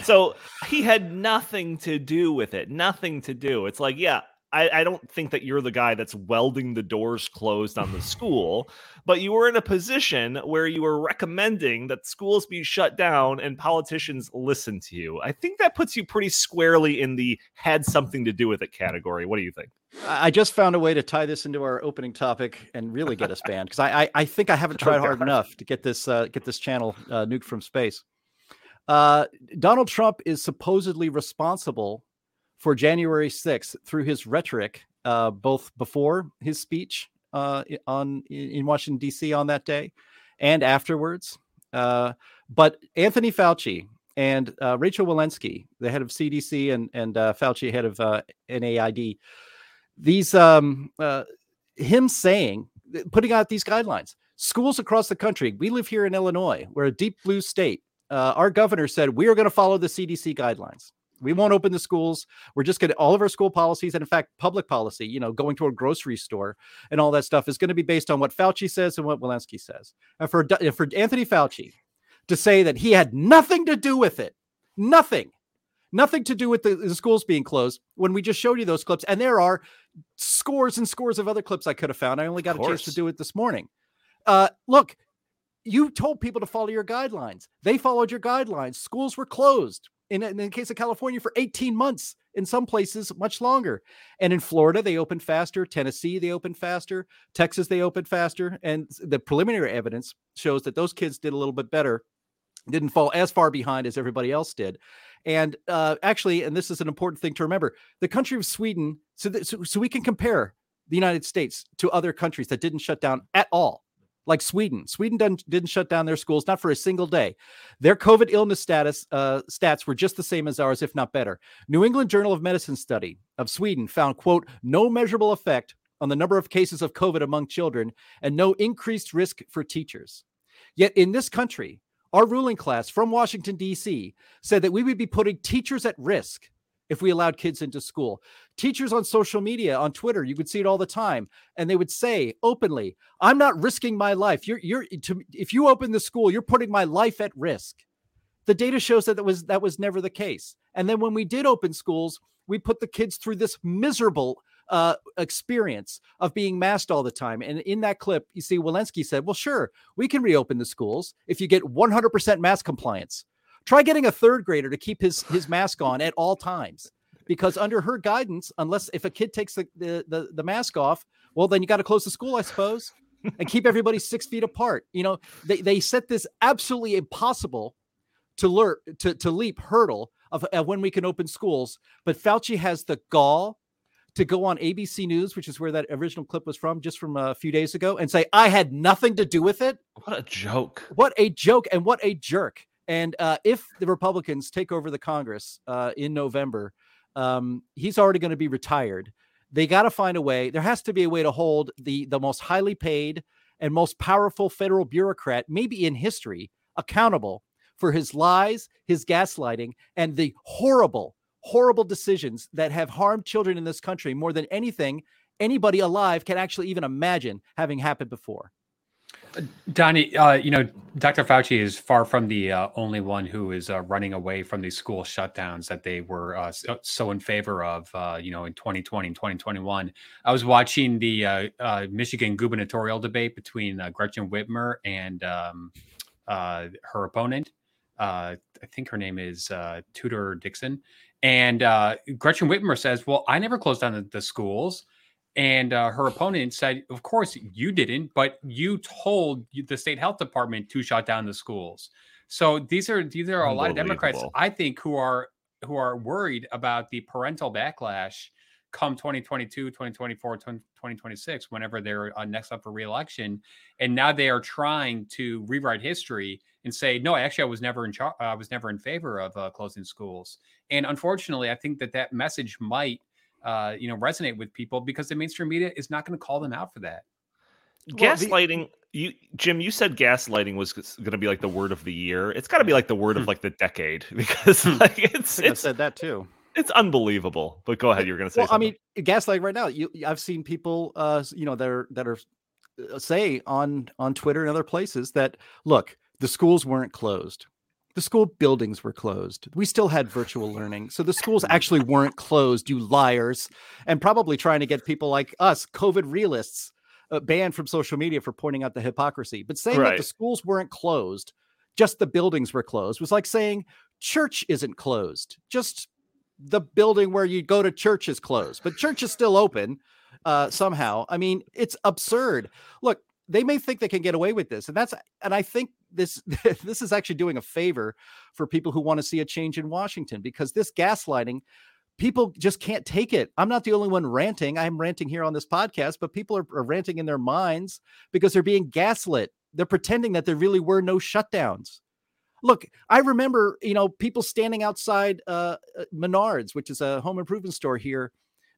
so he had nothing to do with it. Nothing to do. It's like, yeah, I, I don't think that you're the guy that's welding the doors closed on the school, but you were in a position where you were recommending that schools be shut down and politicians listen to you. I think that puts you pretty squarely in the had something to do with it category. What do you think? I I just found a way to tie this into our opening topic and really get us banned because I, I I think I haven't Oh, tried hard enough to get this uh, get this channel uh, nuked from space. Uh, Donald Trump is supposedly responsible for January 6th through his rhetoric, uh, both before his speech uh, on in Washington D.C. on that day and afterwards. Uh, but Anthony Fauci and uh, Rachel Walensky, the head of CDC, and and uh, Fauci, head of uh, NIAID, these um him saying putting out these guidelines schools across the country we live here in illinois we're a deep blue state our governor said we are going to follow the cdc guidelines we won't open the schools. We're just going to all of our school policies and in fact public policy you know going to a grocery store and all that stuff is going to be based on what fauci says and what walensky says. And for for anthony fauci to say that he had nothing to do with it nothing nothing to do with the, the schools being closed when we just showed you those clips and there are scores and scores of other clips i could have found. I only got a chance to do it this morning. Uh, look you told people to follow your guidelines. They followed your guidelines. Schools were closed in, in the case of california for 18 months in some places much longer and in florida they opened faster tennessee they opened faster texas they opened faster and the preliminary evidence shows that those kids did a little bit better didn't fall as far behind as everybody else did. And uh, actually, and this is an important thing to remember, the country of Sweden, so, so so we can compare the United States to other countries that didn't shut down at all, like Sweden. Sweden didn't, shut down their schools not for a single day. Their COVID illness status uh, stats were just the same as ours, if not better. New England Journal of Medicine study of Sweden found quote no measurable effect on the number of cases of COVID among children and no increased risk for teachers. Yet in this country, our ruling class from Washington, D.C., said that we would be putting teachers at risk if we allowed kids into school. Teachers on social media, on Twitter, you could see it all the time, and they would say openly, "I'm not risking my life. You're, you're, to, if you open the school, you're putting my life at risk." The data shows that that was that was never the case. And then when we did open schools, we put the kids through this miserable uh, experience of being masked all the time. And in that clip, you see Walensky said, "Well, sure, we can reopen the schools if you get 100% mask compliance. Try getting a third grader to keep his his mask on at all times." Because under her guidance, unless if a kid takes the, the, the, the mask off, well, then you got to close the school, I suppose, and keep everybody six feet apart. You know, they, they set this absolutely impossible to learn to, to leap hurdle of, of when we can open schools. But Fauci has the gall to go on ABC News, which is where that original clip was from, just from a few days ago, and say, I had nothing to do with it. What a joke. What a joke and what a jerk. And uh, if the Republicans take over the Congress uh, in November, um, he's already going to be retired. They got to find a way. There has to be a way to hold the the most highly paid and most powerful federal bureaucrat, maybe in history, accountable for his lies, his gaslighting, and the horrible, horrible decisions that have harmed children in this country more than anything anybody alive can actually even imagine having happened before. Donnie, uh, you know, Dr. Fauci is far from the uh, only one who is uh, running away from these school shutdowns that they were uh, so, so in favor of, uh, you know, in 2020 and 2021. I was watching the uh, uh, Michigan gubernatorial debate between uh, Gretchen Whitmer and um, uh, her opponent. Uh, I think her name is uh, Tudor Dixon. And uh, Gretchen Whitmer says, Well, I never closed down the, the schools. And uh, her opponent said, "Of course you didn't, but you told the state health department to shut down the schools." So these are these are a lot of Democrats, I think, who are who are worried about the parental backlash come 2022, 2024, 2026, whenever they're uh, next up for reelection. And now they are trying to rewrite history and say, no, actually, I was never in charge. I was never in favor of uh, closing schools. And unfortunately, I think that that message might, uh, you know, resonate with people because the mainstream media is not going to call them out for that. gaslighting you jim you said gaslighting was going to be like the word of the year it's got to be like the word of like the decade because like it's I think I said that too. it's unbelievable but go ahead you're going to say Well, I mean, gaslighting right now. You, I've seen people, uh, you know, that are that are uh, say on on Twitter and other places that look, the schools weren't closed. The school buildings were closed. We still had virtual learning. So the schools actually weren't closed, you liars. And probably trying to get people like us, COVID realists, uh, banned from social media for pointing out the hypocrisy. But saying that the schools weren't closed, just the buildings were closed, was like saying church isn't closed. Just the building where you go to church is closed, but church is still open uh, somehow. I mean, it's absurd. Look, they may think they can get away with this, and that's and I think this this is actually doing a favor for people who want to see a change in Washington because this gaslighting people just can't take it. I'm not the only one ranting. I'm ranting here on this podcast, but people are, are ranting in their minds because they're being gaslit. They're pretending that there really were no shutdowns. Look, I remember, you know, people standing outside uh, uh, Menards, which is a home improvement store here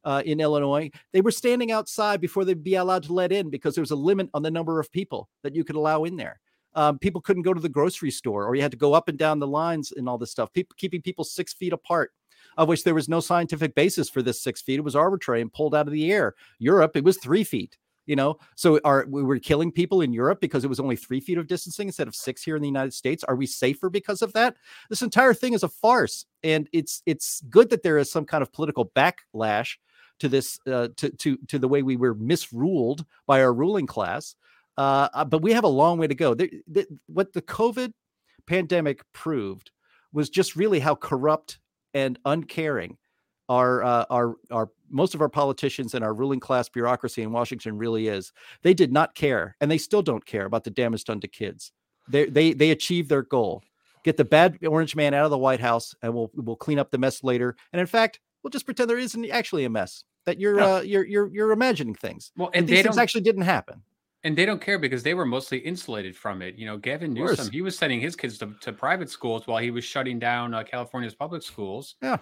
uh, in Illinois. They were standing outside before they'd be allowed to let in because there was a limit on the number of people that you could allow in there. Um, people couldn't go to the grocery store, or you had to go up and down the lines and all this stuff. People keeping people six feet apart, of which there was no scientific basis for this six feet. It was arbitrary and pulled out of the air. Europe, it was three feet you know so are we were killing people in europe because it was only three feet of distancing instead of six here in the united states are we safer because of that this entire thing is a farce and it's it's good that there is some kind of political backlash to this uh, to to to the way we were misruled by our ruling class uh, uh, but we have a long way to go There- th- what the covid pandemic proved was just really how corrupt and uncaring our uh, our our most of our politicians and our ruling class bureaucracy in Washington really is. They did not care, and they still don't care about the damage done to kids. They they they achieved their goal. Get the bad orange man out of the White House, and we'll we'll clean up the mess later. And in fact, we'll just pretend there isn't actually a mess. That you're No. uh, you're you're you're imagining things. Well, that and these things actually didn't happen. And they don't care because they were mostly insulated from it. You know, Gavin. Newsom, he was sending his kids to, to private schools while he was shutting down uh, California's public schools. Yeah.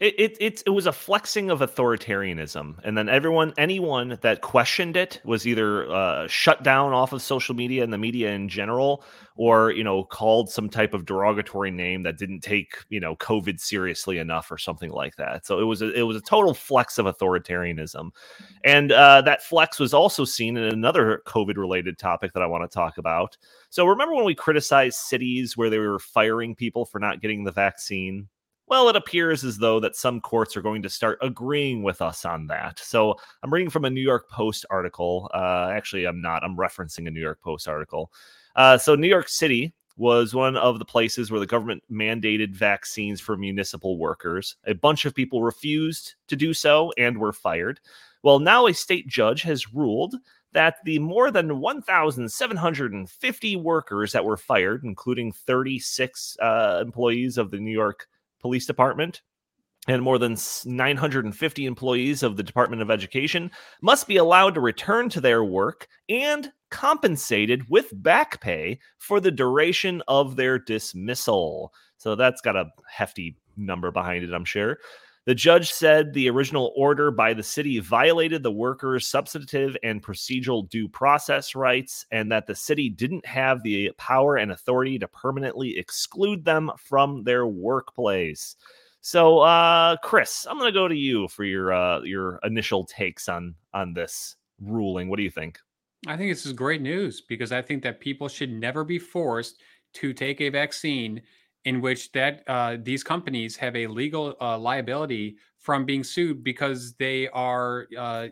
It, it it it was a flexing of authoritarianism, and then everyone, anyone that questioned it, was either uh, shut down off of social media and the media in general, or you know called some type of derogatory name that didn't take you know COVID seriously enough or something like that. So it was a, it was a total flex of authoritarianism, and uh, that flex was also seen in another COVID related topic that I want to talk about. So remember when we criticized cities where they were firing people for not getting the vaccine? Well, it appears as though that some courts are going to start agreeing with us on that. So I'm reading from a New York Post article. Uh, actually, I'm not. I'm referencing a New York Post article. Uh, so New York City was one of the places where the government mandated vaccines for municipal workers. A bunch of people refused to do so and were fired. Well, now a state judge has ruled that the more than 1,750 workers that were fired, including 36 uh, employees of the New York Police Department and more than 950 employees of the Department of Education, must be allowed to return to their work and compensated with back pay for the duration of their dismissal. So that's got a hefty number behind it, I'm sure. The judge said the original order by the city violated the workers' substantive and procedural due process rights, and that the city didn't have the power and authority to permanently exclude them from their workplace. So, uh, Chris, I'm going to go to you for your uh, your initial takes on on this ruling. What do you think? I think this is great news because I think that people should never be forced to take a vaccine in which that uh, these companies have a legal uh, liability from being sued because they are uh,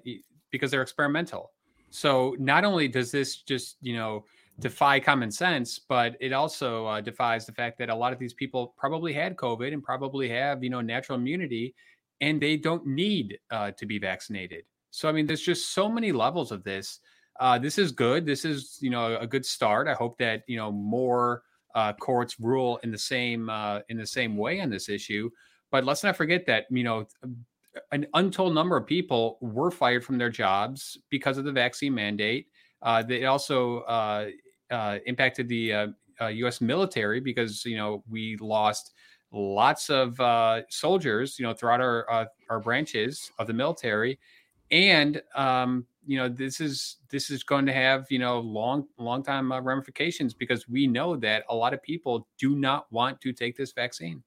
because they're experimental. So not only does this just you know defy common sense, but it also uh, defies the fact that a lot of these people probably had COVID and probably have you know natural immunity, and they don't need uh, to be vaccinated. So I mean, there's just so many levels of this. Uh, this is good. This is you know a good start. I hope that you know more uh, courts rule in the same uh, in the same way on this issue. But let's not forget that you know an untold number of people were fired from their jobs because of the vaccine mandate. Uh, they also uh, uh, impacted the uh, U.S. military because you know we lost lots of uh, soldiers, you know, throughout our uh, our branches of the military, and um, you know this is this is going to have you know long long time uh, ramifications because we know that a lot of people do not want to take this vaccine.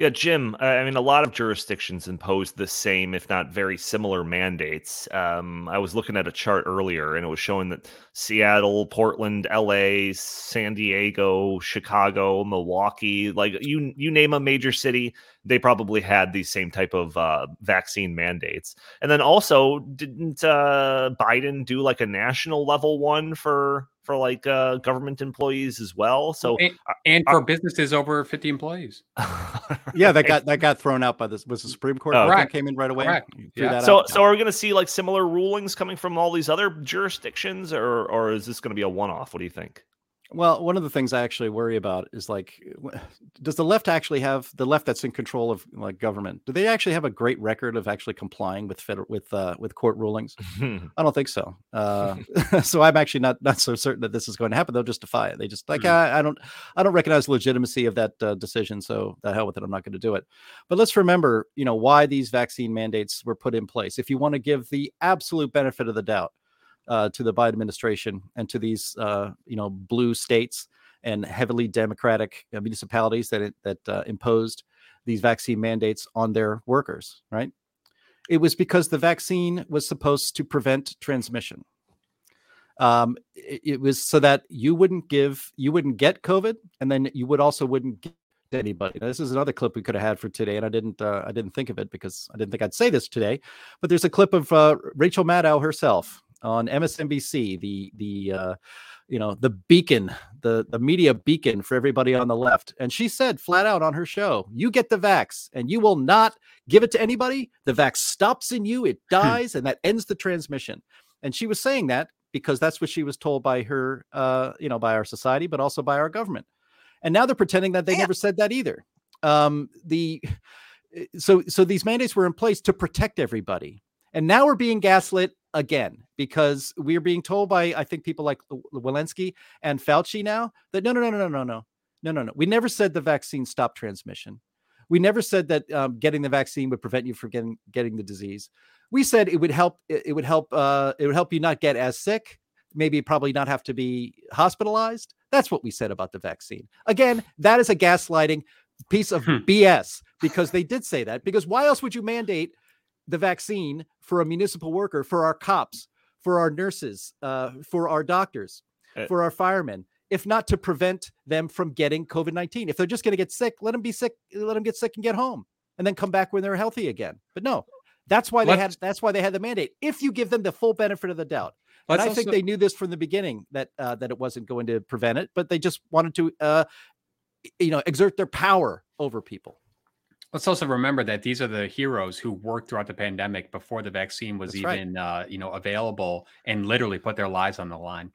Yeah, Jim. I mean, a lot of jurisdictions impose the same, if not very similar, mandates. Um, I was looking at a chart earlier, and it was showing that Seattle, Portland, L.A., San Diego, Chicago, Milwaukee, like you you name a major city, they probably had these same type of uh, vaccine mandates. And then also, didn't uh, Biden do like a national level one for for like uh, government employees as well. So and, and for uh, businesses over 50 employees. yeah, that got that got thrown out by this was the Supreme Court oh, that came in right away. Yeah. So so are we going to see like similar rulings coming from all these other jurisdictions or or is this going to be a one off? What do you think? Well, one of the things I actually worry about is like, does the left actually have the left that's in control of like government? Do they actually have a great record of actually complying with federal with uh, with court rulings? I don't think so. Uh, so I'm actually not not so certain that this is going to happen. They'll just defy it. They just like mm-hmm. I, I, don't I don't recognize the legitimacy of that uh, decision. So the hell with it. I'm not going to do it. But let's remember, you know, why these vaccine mandates were put in place. If you want to give the absolute benefit of the doubt uh, to the Biden administration and to these uh, you know blue states and heavily democratic uh, municipalities that it, that uh, imposed these vaccine mandates on their workers. Right? It was because the vaccine was supposed to prevent transmission. Um, it, it was so that you wouldn't give you wouldn't get COVID, and then you would also wouldn't get anybody. Now, this is another clip we could have had for today, and I didn't. Uh, I didn't think of it because I didn't think I'd say this today. But there's a clip of uh, Rachel Maddow herself on MSNBC, the the uh, you know the beacon, the the media beacon for everybody on the left, and she said flat out on her show, "You get the vax, and you will not give it to anybody. The vax stops in you, it hmm. dies, and that ends the transmission." And she was saying that because that's what she was told by her, uh, you know, by our society, but also by our government. And now they're pretending that they never said that either. Um, the so so these mandates were in place to protect everybody, and now we're being gaslit again because we're being told by I think people like Walensky and Fauci now that no no no no no no no no no no we never said the vaccine stopped transmission. We never said that um, getting the vaccine would prevent you from getting getting the disease. We said it would help. It would help. Uh, it would help you not get as sick. Maybe probably not have to be hospitalized. That's what we said about the vaccine. Again, that is a gaslighting piece of hmm. BS because they did say that. Because why else would you mandate the vaccine for a municipal worker, for our cops, for our nurses, uh, for our doctors, uh, for our firemen, if not to prevent them from getting COVID 19. If they're just going to get sick, let them be sick, let them get sick and get home and then come back when they're healthy again. But no, that's why they had that's why they had the mandate. If you give them the full benefit of the doubt. And I think also, they knew this from the beginning that uh, that it wasn't going to prevent it, but they just wanted to uh, you know exert their power over people. Let's also remember that these are the heroes who worked throughout the pandemic before the vaccine was That's even, right. uh, you know, available, and literally put their lives on the line.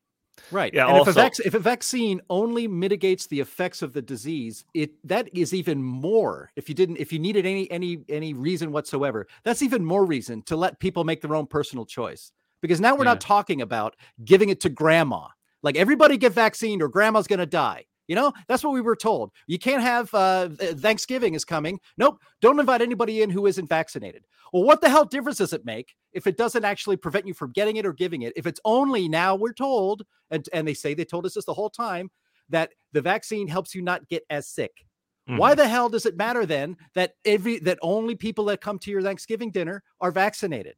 Right. Yeah. And also, if, a vac- if a vaccine only mitigates the effects of the disease, it that is even more. If you didn't, if you needed any any any reason whatsoever, that's even more reason to let people make their own personal choice. Because now we're yeah. not talking about giving it to grandma. Like everybody get vaccinated or grandma's going to die. You know, that's what we were told. You can't have uh, Thanksgiving is coming. Nope. Don't invite anybody in who isn't vaccinated. Well, what the hell difference does it make if it doesn't actually prevent you from getting it or giving it? If it's only now we're told, and, and they say they told us this the whole time, that the vaccine helps you not get as sick. Mm-hmm. Why the hell does it matter then that every that only people that come to your Thanksgiving dinner are vaccinated?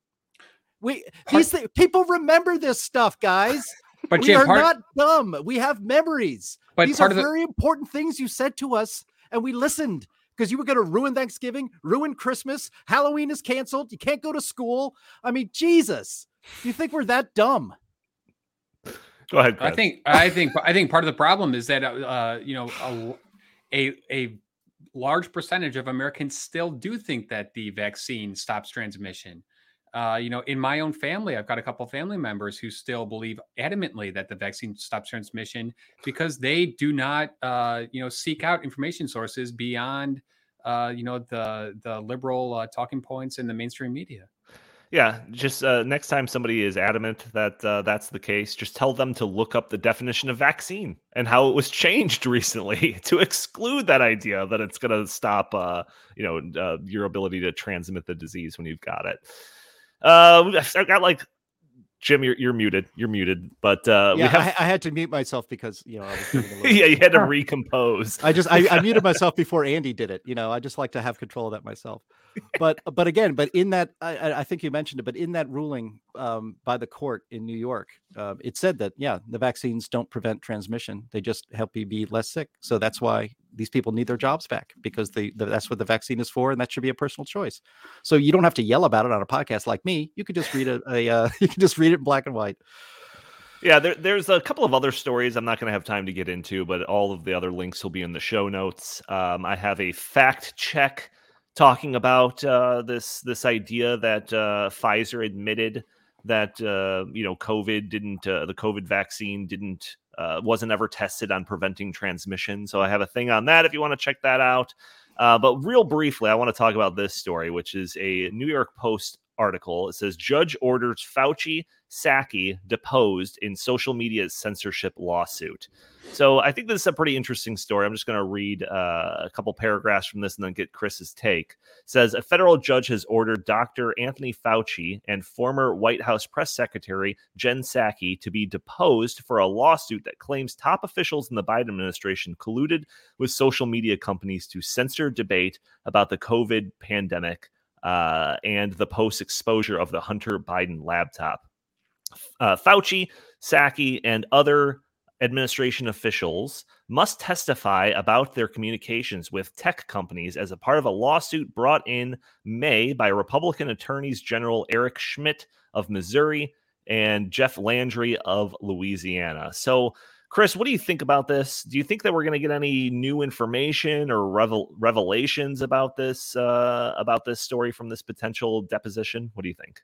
We these th- people remember this stuff, guys. But we Jim, are part, not dumb. We have memories. But These are the, very important things you said to us, and we listened because you were going to ruin Thanksgiving, ruin Christmas. Halloween is canceled. You can't go to school. I mean, Jesus, you think we're that dumb? Go ahead. Chris. I think I think I think part of the problem is that uh, you know a, a a large percentage of Americans still do think that the vaccine stops transmission. Uh, you know, in my own family, I've got a couple family members who still believe adamantly that the vaccine stops transmission because they do not, uh, you know, seek out information sources beyond uh, you know the the liberal uh, talking points in the mainstream media. Yeah, just uh, next time somebody is adamant that uh, that's the case, just tell them to look up the definition of vaccine and how it was changed recently to exclude that idea that it's going to stop, you know, your ability to transmit the disease when you've got it. Uh, I've got like Jim, you're, you're muted. You're muted. But uh, yeah, we have. I, I, had to mute myself because you know. I was little... yeah, you had to recompose. I just I, I, muted myself before Andy did it. You know, I just like to have control of that myself. But but again, but in that I, I think you mentioned it, but in that ruling um, by the court in New York, uh, it said that yeah, the vaccines don't prevent transmission; they just help you be less sick. So that's why these people need their jobs back because they, the, that's what the vaccine is for, and that should be a personal choice. So you don't have to yell about it on a podcast like me. You could just read a, a uh, you can just read it in black and white. Yeah, there, there's a couple of other stories I'm not going to have time to get into, but all of the other links will be in the show notes. Um, I have a fact check talking about uh, this this idea that uh, Pfizer admitted that uh, you know COVID didn't uh, the COVID vaccine didn't uh, wasn't ever tested on preventing transmission. So I have a thing on that if you want to check that out. Uh, but real briefly, I want to talk about this story, which is a New York Post article. It says Judge orders Fauci, Psaki deposed in social media's censorship lawsuit. So I think this is a pretty interesting story. I'm just going to read uh, a couple paragraphs from this and then get Chris's take. It says a federal judge has ordered Dr. Anthony Fauci and former White House press secretary Jen Psaki to be deposed for a lawsuit that claims top officials in the Biden administration colluded with social media companies to censor debate about the COVID pandemic uh, and the post exposure of the Hunter Biden laptop. Uh, Fauci, Psaki, and other administration officials must testify about their communications with tech companies as a part of a lawsuit brought in May by Republican attorneys general Eric Schmitt of Missouri and Jeff Landry of Louisiana. So, Chris, what do you think about this? Do you think that we're going to get any new information or revel- revelations about this uh, about this story from this potential deposition? What do you think?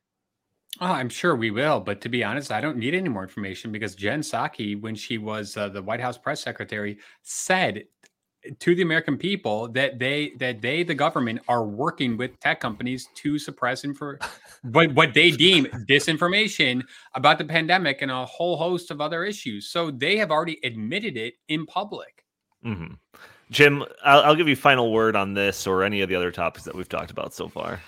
Oh, I'm sure we will. But to be honest, I don't need any more information because Jen Psaki, when she was uh, the White House press secretary, said to the American people that they that they the government are working with tech companies to suppress info what what they deem disinformation about the pandemic and a whole host of other issues. So they have already admitted it in public. Mm-hmm. Jim, I'll, I'll give you final word on this or any of the other topics that we've talked about so far.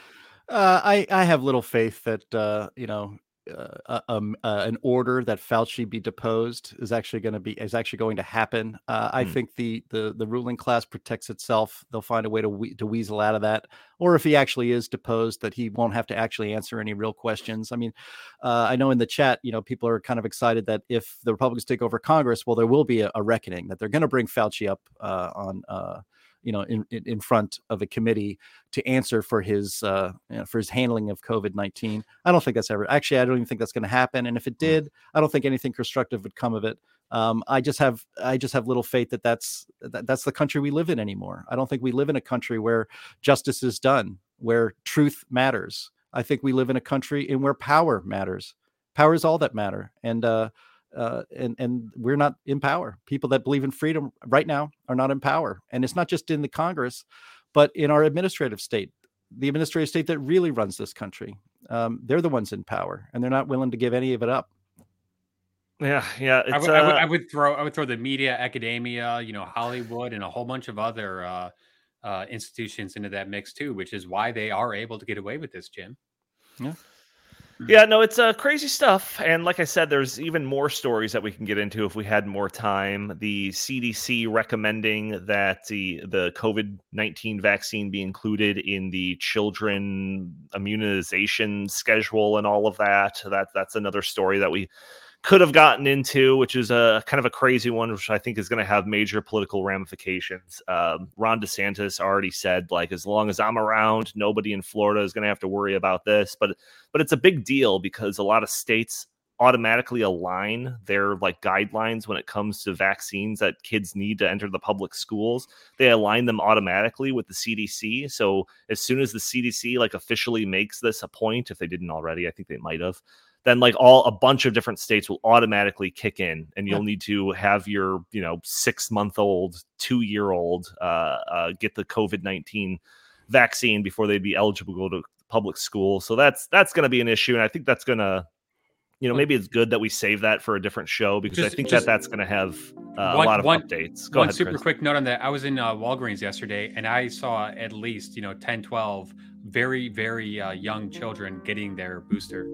Uh, I I have little faith that uh, you know uh, um, uh, an order that Fauci be deposed is actually going to be is actually going to happen. Uh, I mm. think the the the ruling class protects itself. They'll find a way to we- to weasel out of that. Or if he actually is deposed, that he won't have to actually answer any real questions. I mean, uh, I know in the chat, you know, people are kind of excited that if the Republicans take over Congress, well, there will be a, a reckoning that they're going to bring Fauci up uh, on you know in in front of a committee to answer for his uh, you know, for his handling of COVID nineteen. I don't think that's ever actually. I don't even think that's going to happen. And if it mm. did, I don't think anything constructive would come of it. Um, I just have I just have little faith that that's that, that's the country we live in anymore. I don't think we live in a country where justice is done, where truth matters. I think we live in a country in where power matters. Power is all that matter, and uh, uh, and and we're not in power. People that believe in freedom right now are not in power, and it's not just in the Congress, but in our administrative state, the administrative state that really runs this country. Um, they're the ones in power, and they're not willing to give any of it up. Yeah, yeah. I would, uh, I, would, I would, throw I would throw the media, academia, you know, Hollywood, and a whole bunch of other uh, uh, institutions into that mix too, which is why they are able to get away with this, Jim. Yeah. Yeah, no, it's uh, crazy stuff. And like I said, there's even more stories that we can get into if we had more time. The CDC recommending that the the COVID nineteen vaccine be included in the children immunization schedule and all of that. That that's another story that we could have gotten into, which is a kind of a crazy one, which I think is going to have major political ramifications. Um, Ron DeSantis already said, like, as long as I'm around, nobody in Florida is going to have to worry about this. But but it's a big deal because a lot of states automatically align their like guidelines when it comes to vaccines that kids need to enter the public schools they align them automatically with the cdc so as soon as the cdc like officially makes this a point if they didn't already i think they might have then like all a bunch of different states will automatically kick in and you'll need to have your you know six month old two year old uh, uh, get the covid-19 vaccine before they'd be eligible to go to public school so that's that's going to be an issue and i think that's going to you know maybe it's good that we save that for a different show because Just- i think that that's going to have uh, a lot of one- updates go one ahead super Chris. quick note on that. I was in uh, Walgreens yesterday and I saw at least, you know, 10, 12 very, very uh, young children getting their booster.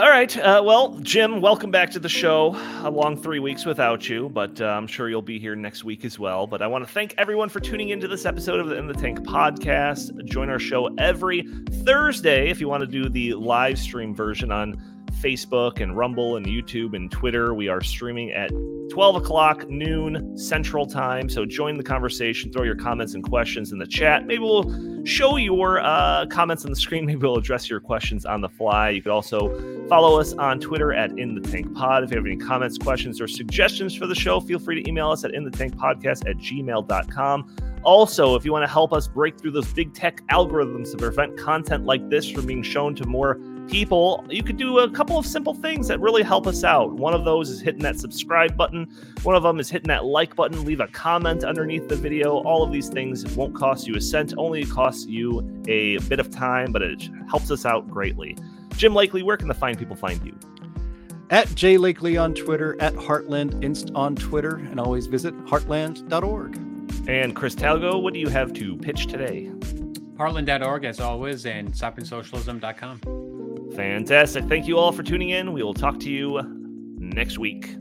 All right. Uh, well, Jim, welcome back to the show. A long three weeks without you, but uh, I'm sure you'll be here next week as well. But I want to thank everyone for tuning into this episode of the In the Tank podcast. Join our show every Thursday if you want to do the live stream version on Facebook and Rumble and YouTube and Twitter. We are streaming at 12 o'clock noon Central Time. So join the conversation, throw your comments and questions in the chat. Maybe we'll show your uh, comments on the screen. Maybe we'll address your questions on the fly. You could also follow us on Twitter at In the Tank Pod. If you have any comments, questions, or suggestions for the show, feel free to email us at in the tank podcast at gmail.com. Also, if you want to help us break through those big tech algorithms to prevent content like this from being shown to more people, you could do a couple of simple things that really help us out. One of those is hitting that subscribe button, one of them is hitting that like button, leave a comment underneath the video. All of these things won't cost you a cent, only it costs you a bit of time, but it helps us out greatly. Jim Lakely, where can the fine people find you? At Jay Lakely on Twitter, at Heartland Inst on Twitter, and always visit heartland.org. And Chris Talgo, what do you have to pitch today? Heartland.org, as always, and stoppingsocialism.com. Fantastic. Thank you all for tuning in. We will talk to you next week.